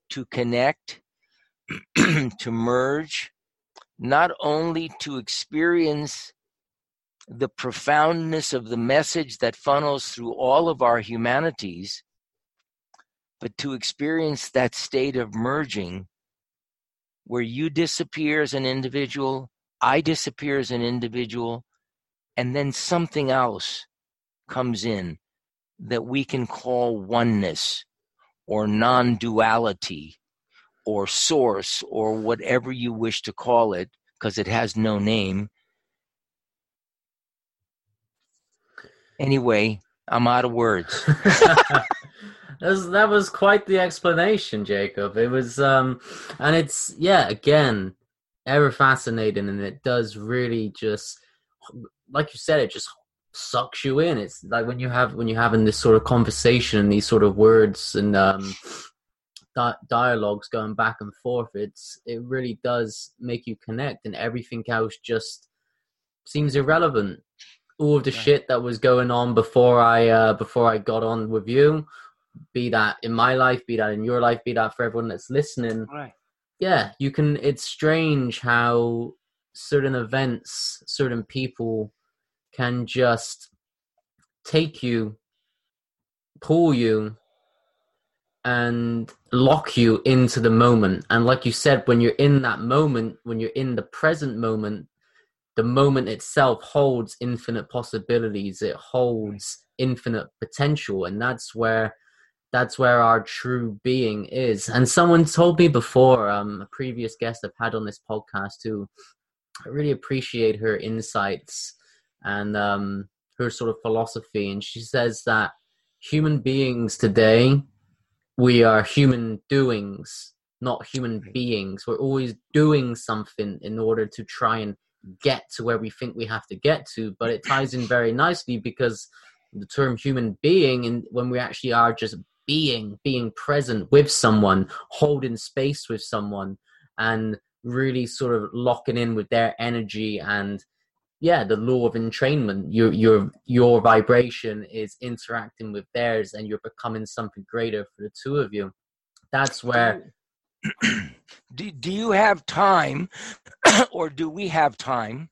to connect, to merge, not only to experience the profoundness of the message that funnels through all of our humanities, but to experience that state of merging where you disappear as an individual, I disappear as an individual, and then something else comes in that we can call oneness or non duality or source or whatever you wish to call it because it has no name. Anyway, I'm out of words. that, was, quite the explanation, Jacob. It was, um, and it's, yeah, again, ever fascinating, and it does really just, like you said, it just sucks you in. It's like when you have when you're having this sort of conversation, and these sort of words and um, di- dialogues going back and forth, it's it really does make you connect, and everything else just seems irrelevant. All of the right. shit that was going on before I uh, before I got on with you, be that in my life, be that in your life, be that for everyone that's listening. Right. Yeah, you can. It's strange how certain events, certain people can just take you, pull you, and lock you into the moment. And like you said, when you're in that moment, when you're in the present moment, the moment itself holds infinite possibilities. It holds infinite potential, and that's where that's where our true being is. And someone told me before, um, a previous guest I've had on this podcast who I really appreciate her insights and um, her sort of philosophy, and she says that human beings today we are human doings, not human beings. We're always doing something in order to try and get to where we think we have to get to, but it ties in very nicely because the term human being and when we actually are just being being present with someone holding space with someone and really sort of locking in with their energy and yeah the law of entrainment your your your vibration is interacting with theirs and you're becoming something greater for the two of you. That's where do, do you have time or do we have time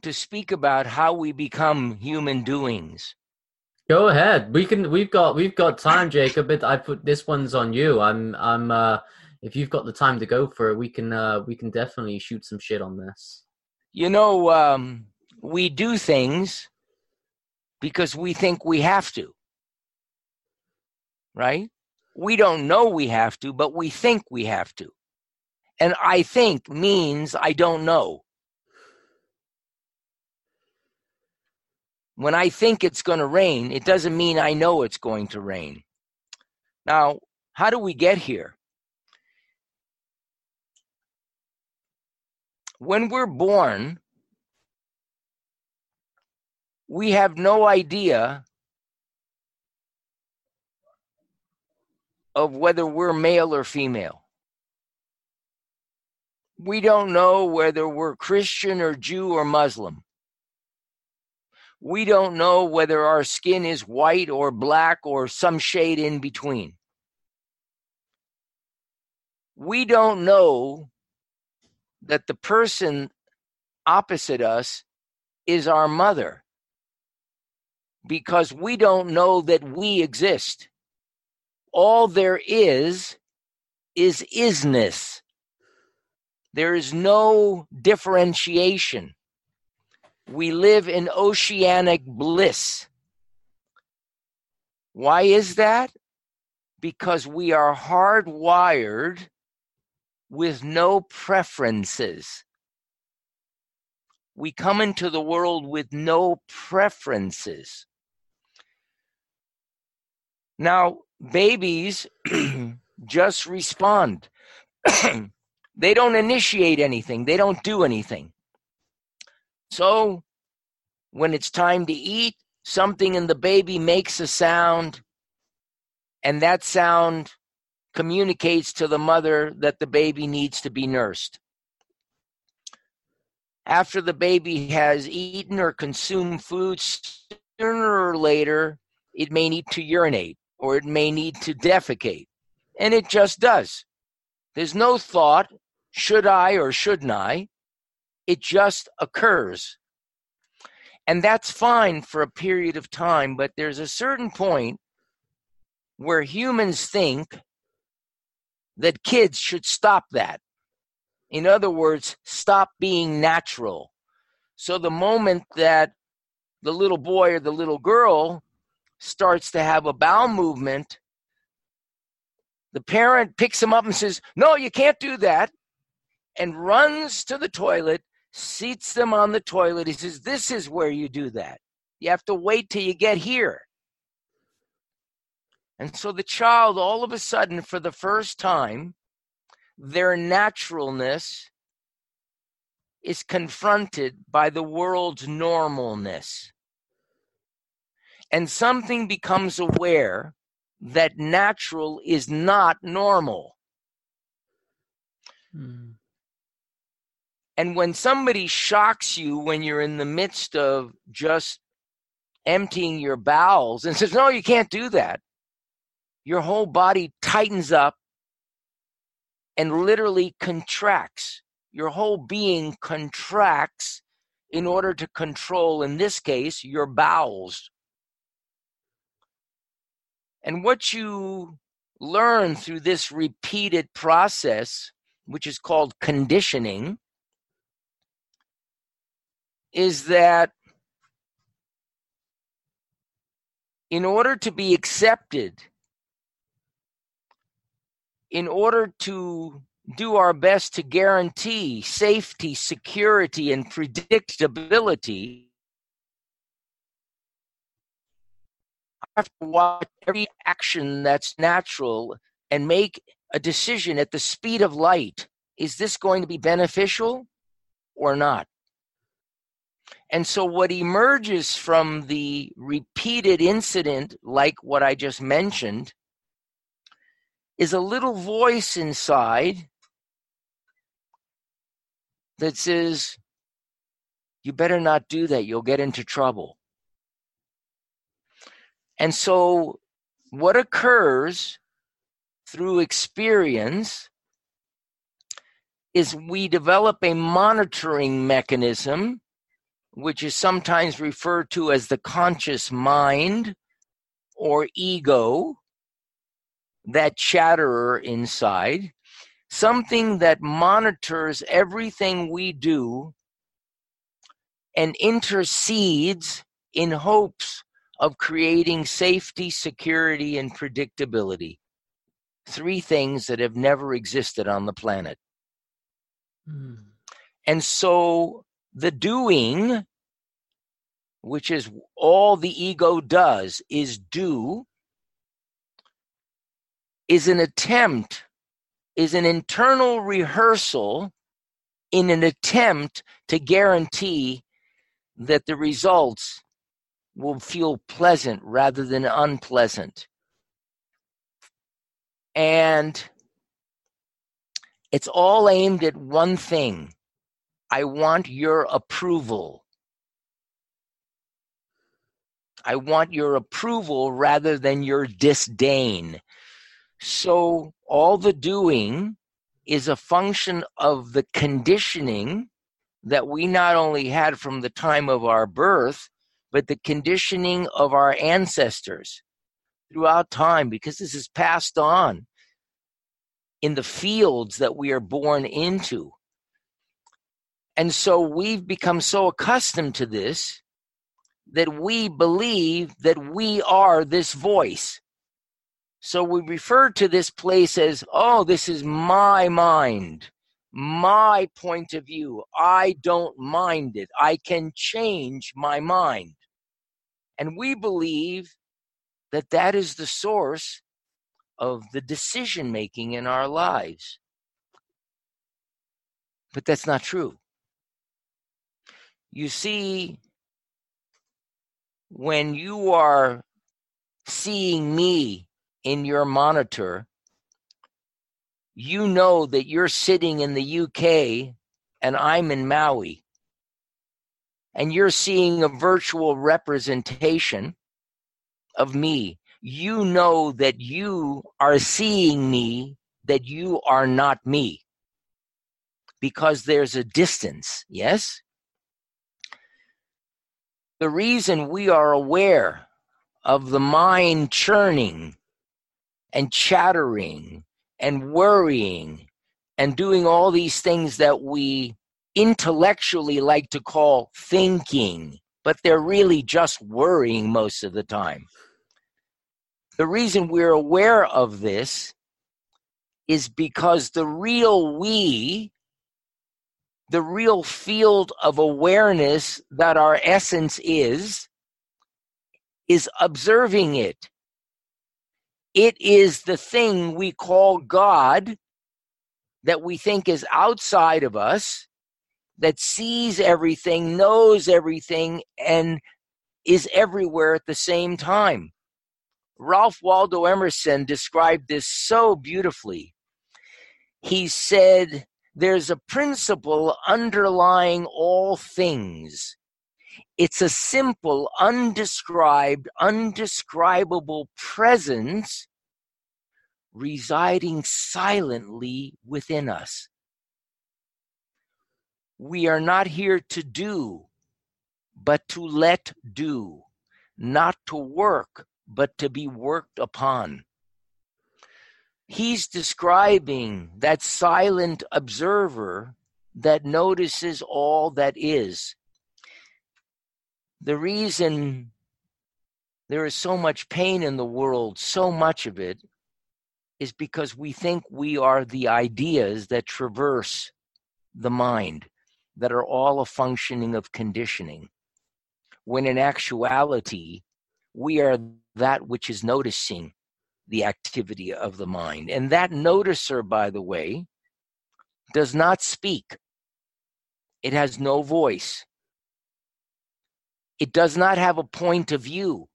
to speak about how we become human doings? Go ahead. We can we've got we've got time jacob. But i put this one's on you. I'm i'm uh if you've got the time to go for it we can uh we can definitely shoot some shit on this you know, um, we do things because we think we have to, right? We don't know we have to, but we think we have to. And I think means I don't know. When I think it's going to rain, it doesn't mean I know it's going to rain. Now, how do we get here? When we're born, we have no idea of whether we're male or female. We don't know whether we're Christian or Jew or Muslim. We don't know whether our skin is white or black or some shade in between. We don't know that the person opposite us is our mother because we don't know that we exist. All there is is isness. There is no differentiation. We live in oceanic bliss. Why is that? Because we are hardwired with no preferences. We come into the world with no preferences. Now, babies just respond. they don't initiate anything, they don't do anything. So, when it's time to eat, something in the baby makes a sound, and that sound communicates to the mother that the baby needs to be nursed. After the baby has eaten or consumed food, sooner or later, it may need to urinate or it may need to defecate. And it just does. There's no thought, should I or shouldn't I? It just occurs. And that's fine for a period of time, but there's a certain point where humans think that kids should stop that. In other words, stop being natural. So the moment that the little boy or the little girl starts to have a bowel movement, the parent picks him up and says, No, you can't do that, and runs to the toilet, seats them on the toilet. He says, This is where you do that. You have to wait till you get here. And so the child, all of a sudden, for the first time, their naturalness is confronted by the world's normalness. And something becomes aware that natural is not normal. Hmm. And when somebody shocks you when you're in the midst of just emptying your bowels and says, No, you can't do that, your whole body tightens up and literally contracts. Your whole being contracts in order to control, in this case, your bowels. And what you learn through this repeated process, which is called conditioning, is that in order to be accepted in order to do our best to guarantee safety, security, and predictability, I have to watch every action that's natural and make a decision at the speed of light. Is this going to be beneficial or not? And so, what emerges from the repeated incident, like what I just mentioned, is a little voice inside that says, You better not do that. You'll get into trouble. And so, what occurs through experience is we develop a monitoring mechanism, which is sometimes referred to as the conscious mind or ego, that chatterer inside, something that monitors everything we do and intercedes in hopes of creating safety, security, and predictability. Three things that have never existed on the planet. Hmm. And so the doing, which is all the ego does, is do, is an attempt, is an internal rehearsal in an attempt to guarantee that the results will feel pleasant rather than unpleasant. And it's all aimed at one thing I want your approval. I want your approval rather than your disdain. So all the doing is a function of the conditioning that we not only had from the time of our birth, but the conditioning of our ancestors throughout time, because this is passed on in the fields that we are born into. And so we've become so accustomed to this that we believe that we are this voice. So we refer to this place as, oh, this is my mind my point of view. I don't mind it. I can change my mind. And we believe that that is the source of the decision making in our lives. But that's not true. You see, when you are seeing me in your monitor, you know that you're sitting in the UK and I'm in Maui. And you're seeing a virtual representation of me. You know that you are seeing me, that you are not me. Because there's a distance, yes? The reason we are aware of the mind churning and chattering and worrying and doing all these things that we intellectually like to call thinking, but they're really just worrying most of the time. The reason we're aware of this is because the real we, the real field of awareness that our essence is, is observing it. It is the thing we call God that we think is outside of us, that sees everything, knows everything, and is everywhere at the same time. Ralph Waldo Emerson described this so beautifully. He said, There's a principle underlying all things. It's a simple, undescribed, undescribable presence residing silently within us. We are not here to do, but to let do, not to work, but to be worked upon. He's describing that silent observer that notices all that is. The reason there is so much pain in the world, so much of it, is because we think we are the ideas that traverse the mind, that are all a functioning of conditioning. When in actuality, we are that which is noticing the activity of the mind. And that noticer, by the way, does not speak, it has no voice, it does not have a point of view,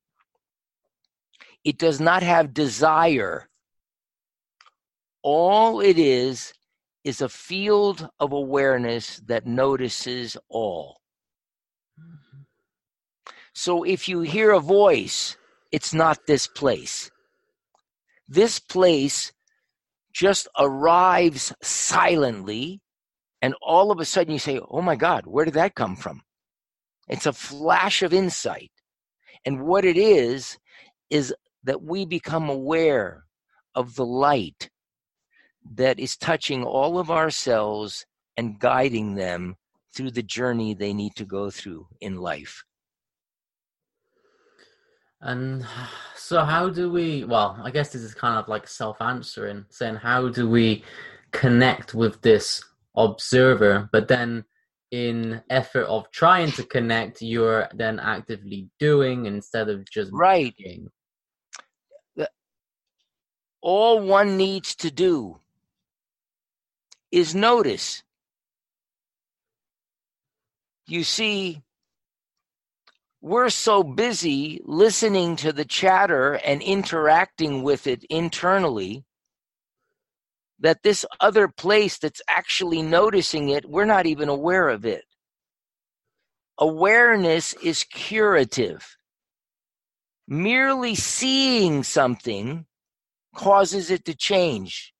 it does not have desire. All it is is a field of awareness that notices all. So if you hear a voice, it's not this place. This place just arrives silently, and all of a sudden you say, Oh my God, where did that come from? It's a flash of insight. And what it is, is that we become aware of the light that is touching all of our cells and guiding them through the journey they need to go through in life. And so, how do we? Well, I guess this is kind of like self answering, saying, how do we connect with this observer? But then, in effort of trying to connect, you're then actively doing instead of just right. All one needs to do is notice. You see, we're so busy listening to the chatter and interacting with it internally that this other place that's actually noticing it, we're not even aware of it. Awareness is curative. Merely seeing something causes it to change.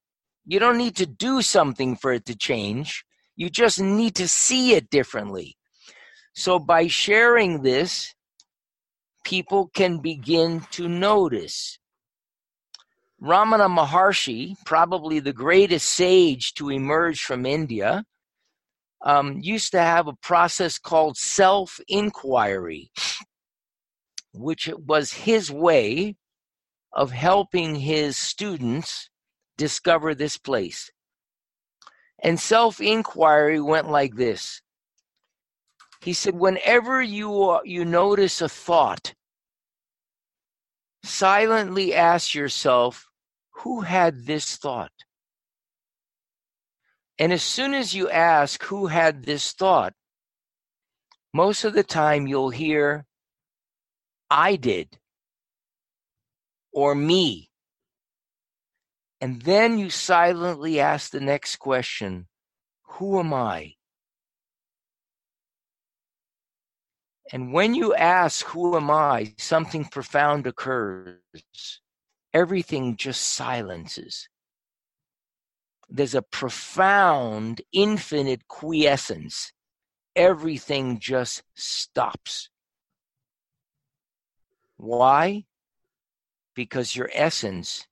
You don't need to do something for it to change. You just need to see it differently. So by sharing this, people can begin to notice. Ramana Maharshi, probably the greatest sage to emerge from India, um, used to have a process called self inquiry, which was his way of helping his students discover this place. And self inquiry went like this he said, whenever you, you notice a thought, silently ask yourself, who had this thought? And as soon as you ask who had this thought, most of the time you'll hear, I did, or me. And then you silently ask the next question Who am I? And when you ask, Who am I? something profound occurs. Everything just silences. There's a profound, infinite quiescence. Everything just stops. Why? Because your essence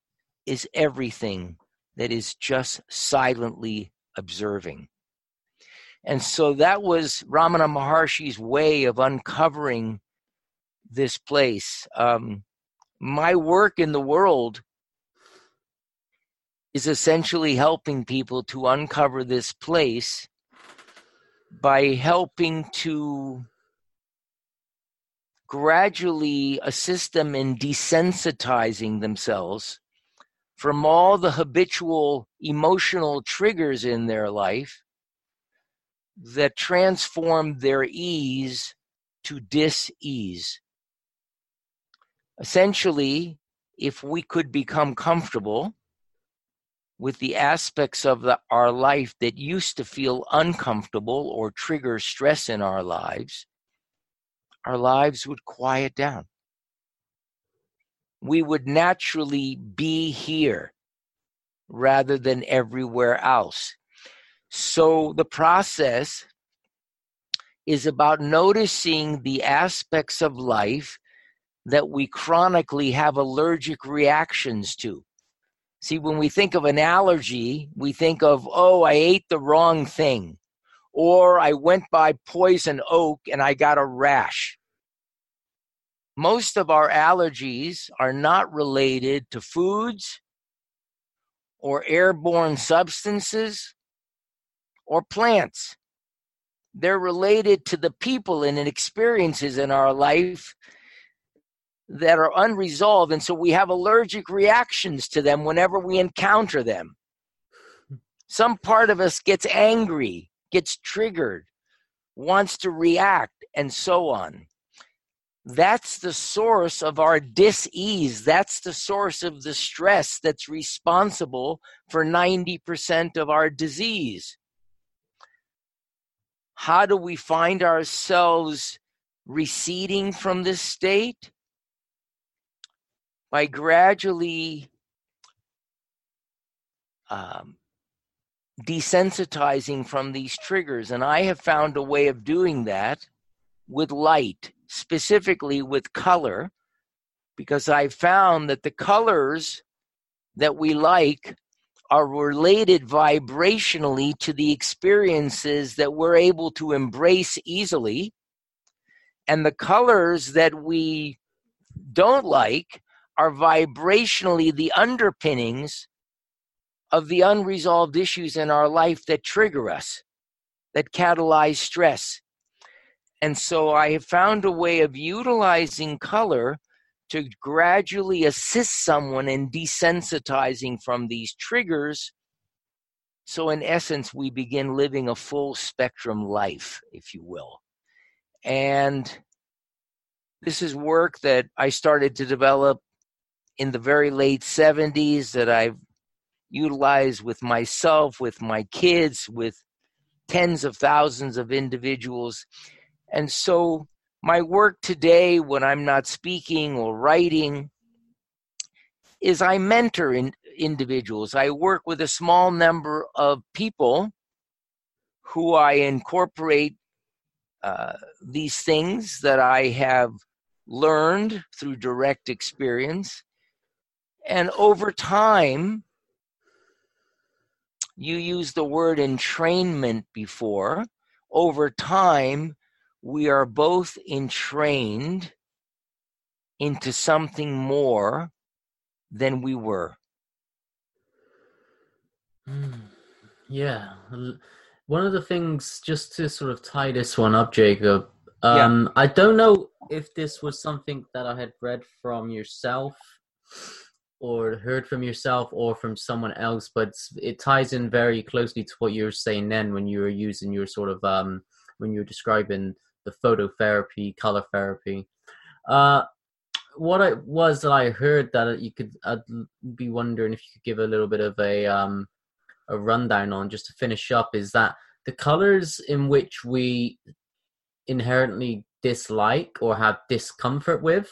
is everything that is just silently observing. And so that was Ramana Maharshi's way of uncovering this place. Um, my work in the world is essentially helping people to uncover this place by helping to gradually assist them in desensitizing themselves from all the habitual emotional triggers in their life that transform their ease to dis-ease. Essentially, if we could become comfortable with the aspects of the, our life that used to feel uncomfortable or trigger stress in our lives, our lives would quiet down. We would naturally be here rather than everywhere else. So the process is about noticing the aspects of life that we chronically have allergic reactions to. See, when we think of an allergy, we think of, oh, I ate the wrong thing, or I went by poison oak and I got a rash. Most of our allergies are not related to foods or airborne substances or plants. They're related to the people and experiences in our life that are unresolved. And so we have allergic reactions to them whenever we encounter them. Some part of us gets angry, gets triggered, wants to react, and so on. That's the source of our dis-ease. That's the source of the stress that's responsible for 90% of our disease. How do we find ourselves receding from this state? By gradually um, desensitizing from these triggers. And I have found a way of doing that with light specifically with color because I found that the colors that we like are related vibrationally to the experiences that we're able to embrace easily. And the colors that we don't like are vibrationally the underpinnings of the unresolved issues in our life that trigger us, that catalyze stress, and so I have found a way of utilizing color to gradually assist someone in desensitizing from these triggers. So, in essence, we begin living a full spectrum life, if you will. And this is work that I started to develop in the very late 70s that I've utilized with myself, with my kids, with tens of thousands of individuals. And so my work today, when I'm not speaking or writing, is I mentor in, individuals. I work with a small number of people who I incorporate uh, these things that I have learned through direct experience. And over time, you used the word entrainment before. Over time, we are both entrained into something more than we were. Hmm. Yeah. One of the things, just to sort of tie this one up, Jacob, um, yeah. I don't know if this was something that I had read from yourself or heard from yourself or from someone else, but it ties in very closely to what you were saying then when you were using your sort of, um, when you were describing the phototherapy, color therapy. Uh, what I was that I heard that you could I'd be wondering if you could give a little bit of a um, a rundown on just to finish up is that the colors in which we inherently dislike or have discomfort with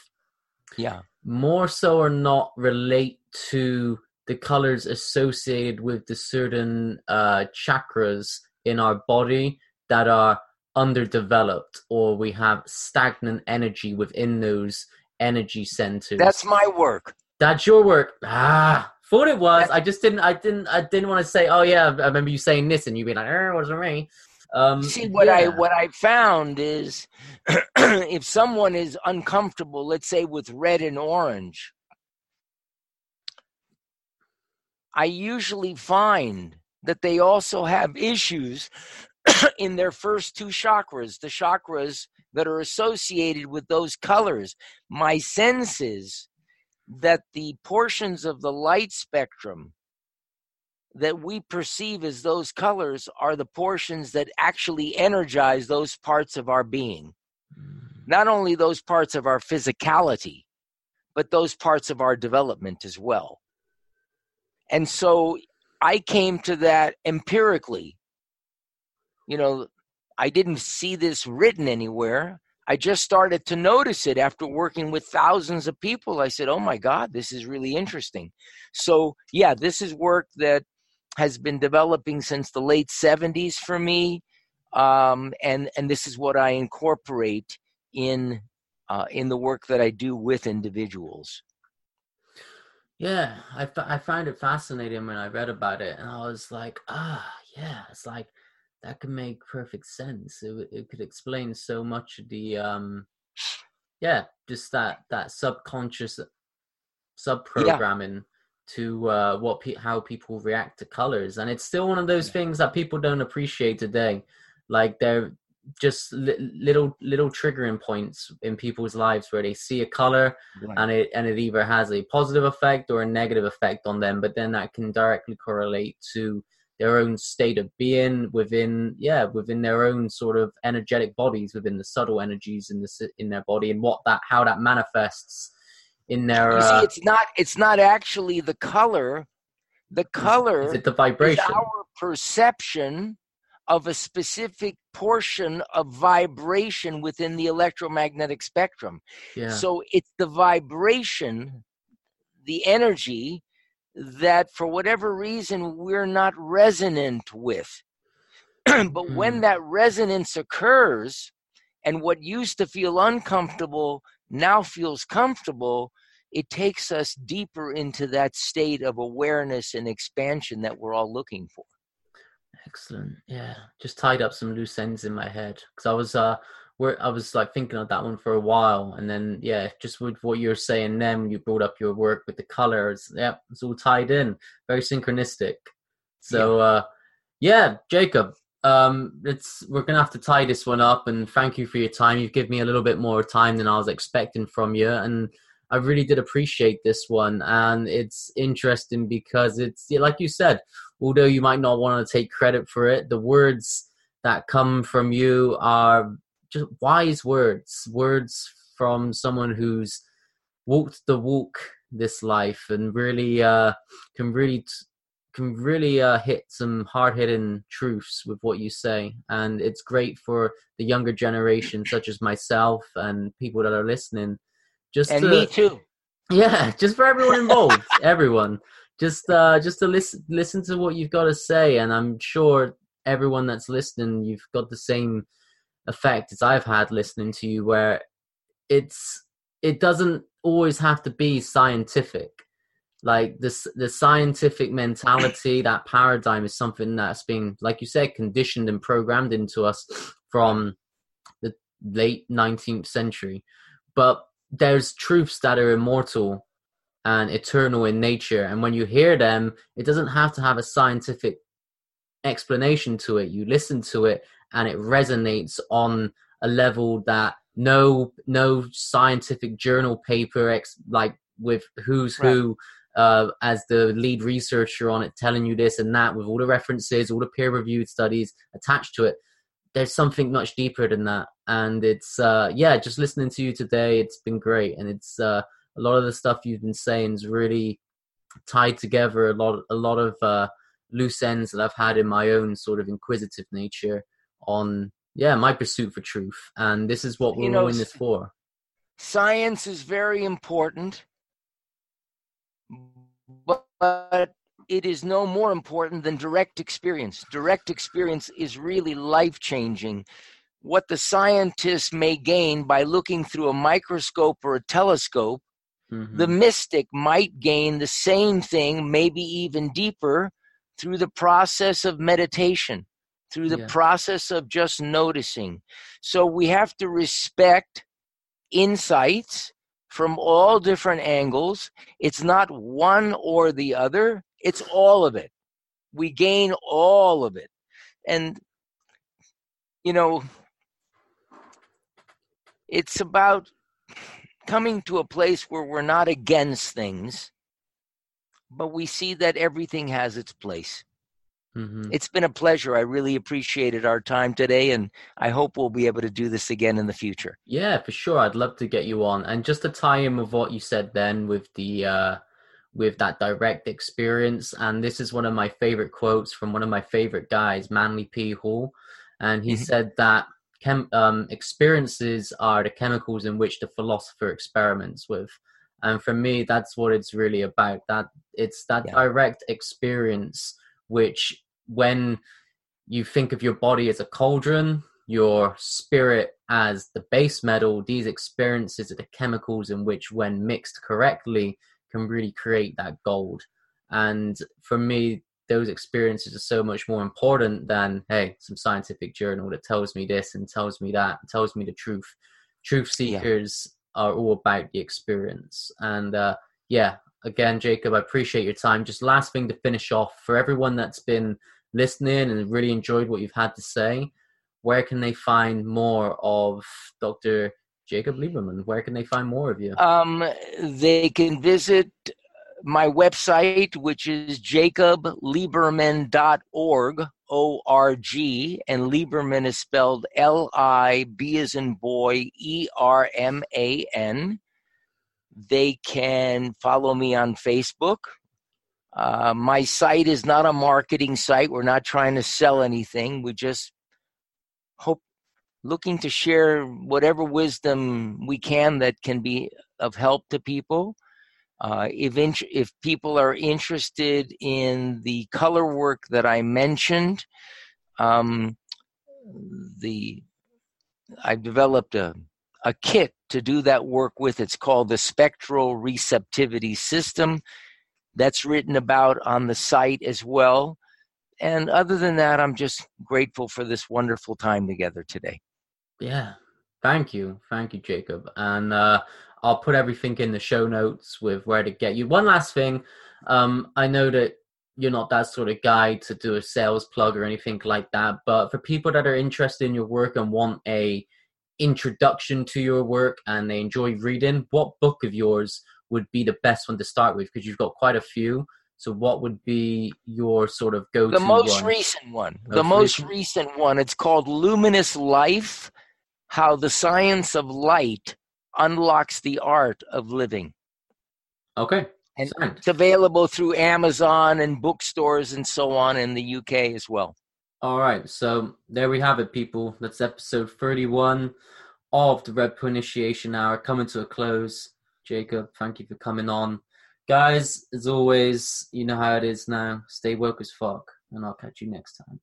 yeah more so or not relate to the colors associated with the certain uh, chakras in our body that are underdeveloped or we have stagnant energy within those energy centers. That's my work. That's your work. Ah, thought it was. That's, I just didn't. I didn't. I didn't want to say. Oh yeah, I remember you saying this, and you would be like, "Er, wasn't me." Um, See what yeah. I what I found is if someone is uncomfortable, let's say with red and orange, I usually find that they also have issues in their first two chakras, the chakras that are associated with those colors. My sense is that the portions of the light spectrum that we perceive as those colors are the portions that actually energize those parts of our being. Mm. Not only those parts of our physicality, but those parts of our development as well. And so I came to that empirically you know, I didn't see this written anywhere. I just started to notice it after working with thousands of people. I said, oh my God, this is really interesting. So, yeah, this is work that has been developing since the late 70s for me. Um, and, and this is what I incorporate in, uh, in the work that I do with individuals. Yeah, I, f- I find it fascinating when I read about it, and I was like, ah, yeah, it's like that could make perfect sense. It, it could explain so much of the um, yeah, just that that subconscious sub programming yeah. To uh, what pe- how people react to colors, and it's still one of those yeah. things that people don't appreciate today. Like they're just li- little little triggering points in people's lives where they see a color Right. and it and it either has a positive effect or a negative effect on them but then that can directly correlate to their own state of being within yeah within their own sort of energetic bodies within the subtle energies in the in their body and what that how that manifests in their You see, uh, it's not it's not actually the color. The color is it the is vibration our perception of a specific portion of vibration within the electromagnetic spectrum. yeah So it's the vibration, the energy that for whatever reason we're not resonant with. but when Hmm. that resonance occurs and what used to feel uncomfortable now feels comfortable, it takes us deeper into that state of awareness and expansion that we're all looking for. Excellent. Yeah, just tied up some loose ends in my head because I was uh, where I was like thinking of that one for a while, and then yeah, just with what you're saying, then you brought up your work with the colors, yeah, it's all tied in, very synchronistic. So uh, yeah, Jacob, um, it's we're gonna have to tie this one up, and thank you for your time. You've given me a little bit more time than I was expecting from you, and I really did appreciate this one, and it's interesting because it's like you said although you might not want to take credit for it, the words that come from you are just wise words, words from someone who's walked the walk this life and really uh, can really t- can really uh, hit some hard hitting truths with what you say, and it's great for the younger generation, such as myself and people that are listening. Just And to, me too. yeah, just for everyone involved, everyone. Just uh just to listen listen to what you've got to say and I'm sure everyone that's listening you've got the same effect as I've had listening to you where it's it doesn't always have to be scientific. Like this the scientific mentality, that paradigm is something that's been like you said conditioned and programmed into us from the late 19th century. But there's truths that are immortal and eternal in nature. And when you hear them, it doesn't have to have a scientific explanation to it. You listen to it and it resonates on a level that no no scientific journal paper ex, like with who's who uh, as the lead researcher on it telling you this and that with all the references all the peer reviewed studies attached to it there's something much deeper than that. And it's uh yeah just listening to you today it's been great. And it's uh a lot of the stuff you've been saying is really tied together a lot a lot of uh loose ends that I've had in my own sort of inquisitive nature on yeah my pursuit for truth. And this is what we're You know, in this for. Science is very important, but, but it is no more important than direct experience. Direct experience is really life changing. What the scientist may gain by looking through a microscope or a telescope, Mhm. the mystic might gain the same thing, maybe even deeper, through the process of meditation, through the Yeah. process of just noticing. So we have to respect insights from all different angles. It's not one or the other, it's all of it. We gain all of it. And, you know, it's about coming to a place where we're not against things, but we see that everything has its place. Mhm. It's been a pleasure. I really appreciated our time today, and I hope we'll be able to do this again in the future. Yeah, for sure. I'd love to get you on. And just to tie in with what you said then with the uh with that direct experience, and this is one of my favorite quotes from one of my favorite guys, Manly P. Hall. And he Mhm. said that chem- um, experiences are the chemicals in which the philosopher experiments with. And for me, that's what it's really about. That it's that Yeah. direct experience, which when you think of your body as a cauldron, your spirit as the base metal, these experiences are the chemicals in which, when mixed correctly, can really create that gold. And for me, those experiences are so much more important than, hey, some scientific journal that tells me this and tells me that, and tells me the truth. Truth Yeah. seekers are all about the experience. And uh, yeah, again, Jacob, I appreciate your time. Just last thing to finish off for everyone that's been listening and really enjoyed what you've had to say. where can they find more of Dr. Jacob Liberman? Where can they find more of you? Um, they can visit my website, which is jacobliberman.org, O R G, and Liberman is spelled L I B as in boy, E R M A N. They can follow me on Facebook. Uh, my site is not a marketing site. We're not trying to sell anything. We just hope looking to share whatever wisdom we can that can be of help to people. Uh, if if people are interested in the color work that I mentioned, um, the I've developed a a kit to do that work with. It's called the Spectral Receptivity System. That's written about on the site as well. And other than that, I'm just grateful for this wonderful time together today. Yeah. Thank you. Thank you, Jacob. And uh, I'll put everything in the show notes with where to get you. One last thing. Um, I know that you're not that sort of guy to do a sales plug or anything like that, but for people that are interested in your work and want a introduction to your work and they enjoy reading, what book of yours would be the best one to start with? Because you've got quite a few. So, what would be your sort of go-to? The most one? recent one. Most the most recent? recent one. It's called Luminous Life: How the Science of Light Unlocks the Art of Living. Okay. And Signed. it's available through Amazon and bookstores and so on in the UK as well. All right, so there we have it, people. That's episode 31 of the Red Pill Initiation Hour coming to a close. Jacob, thank you for coming on. Guys, as always, you know how it is now. Stay woke as fuck, and I'll catch you next time.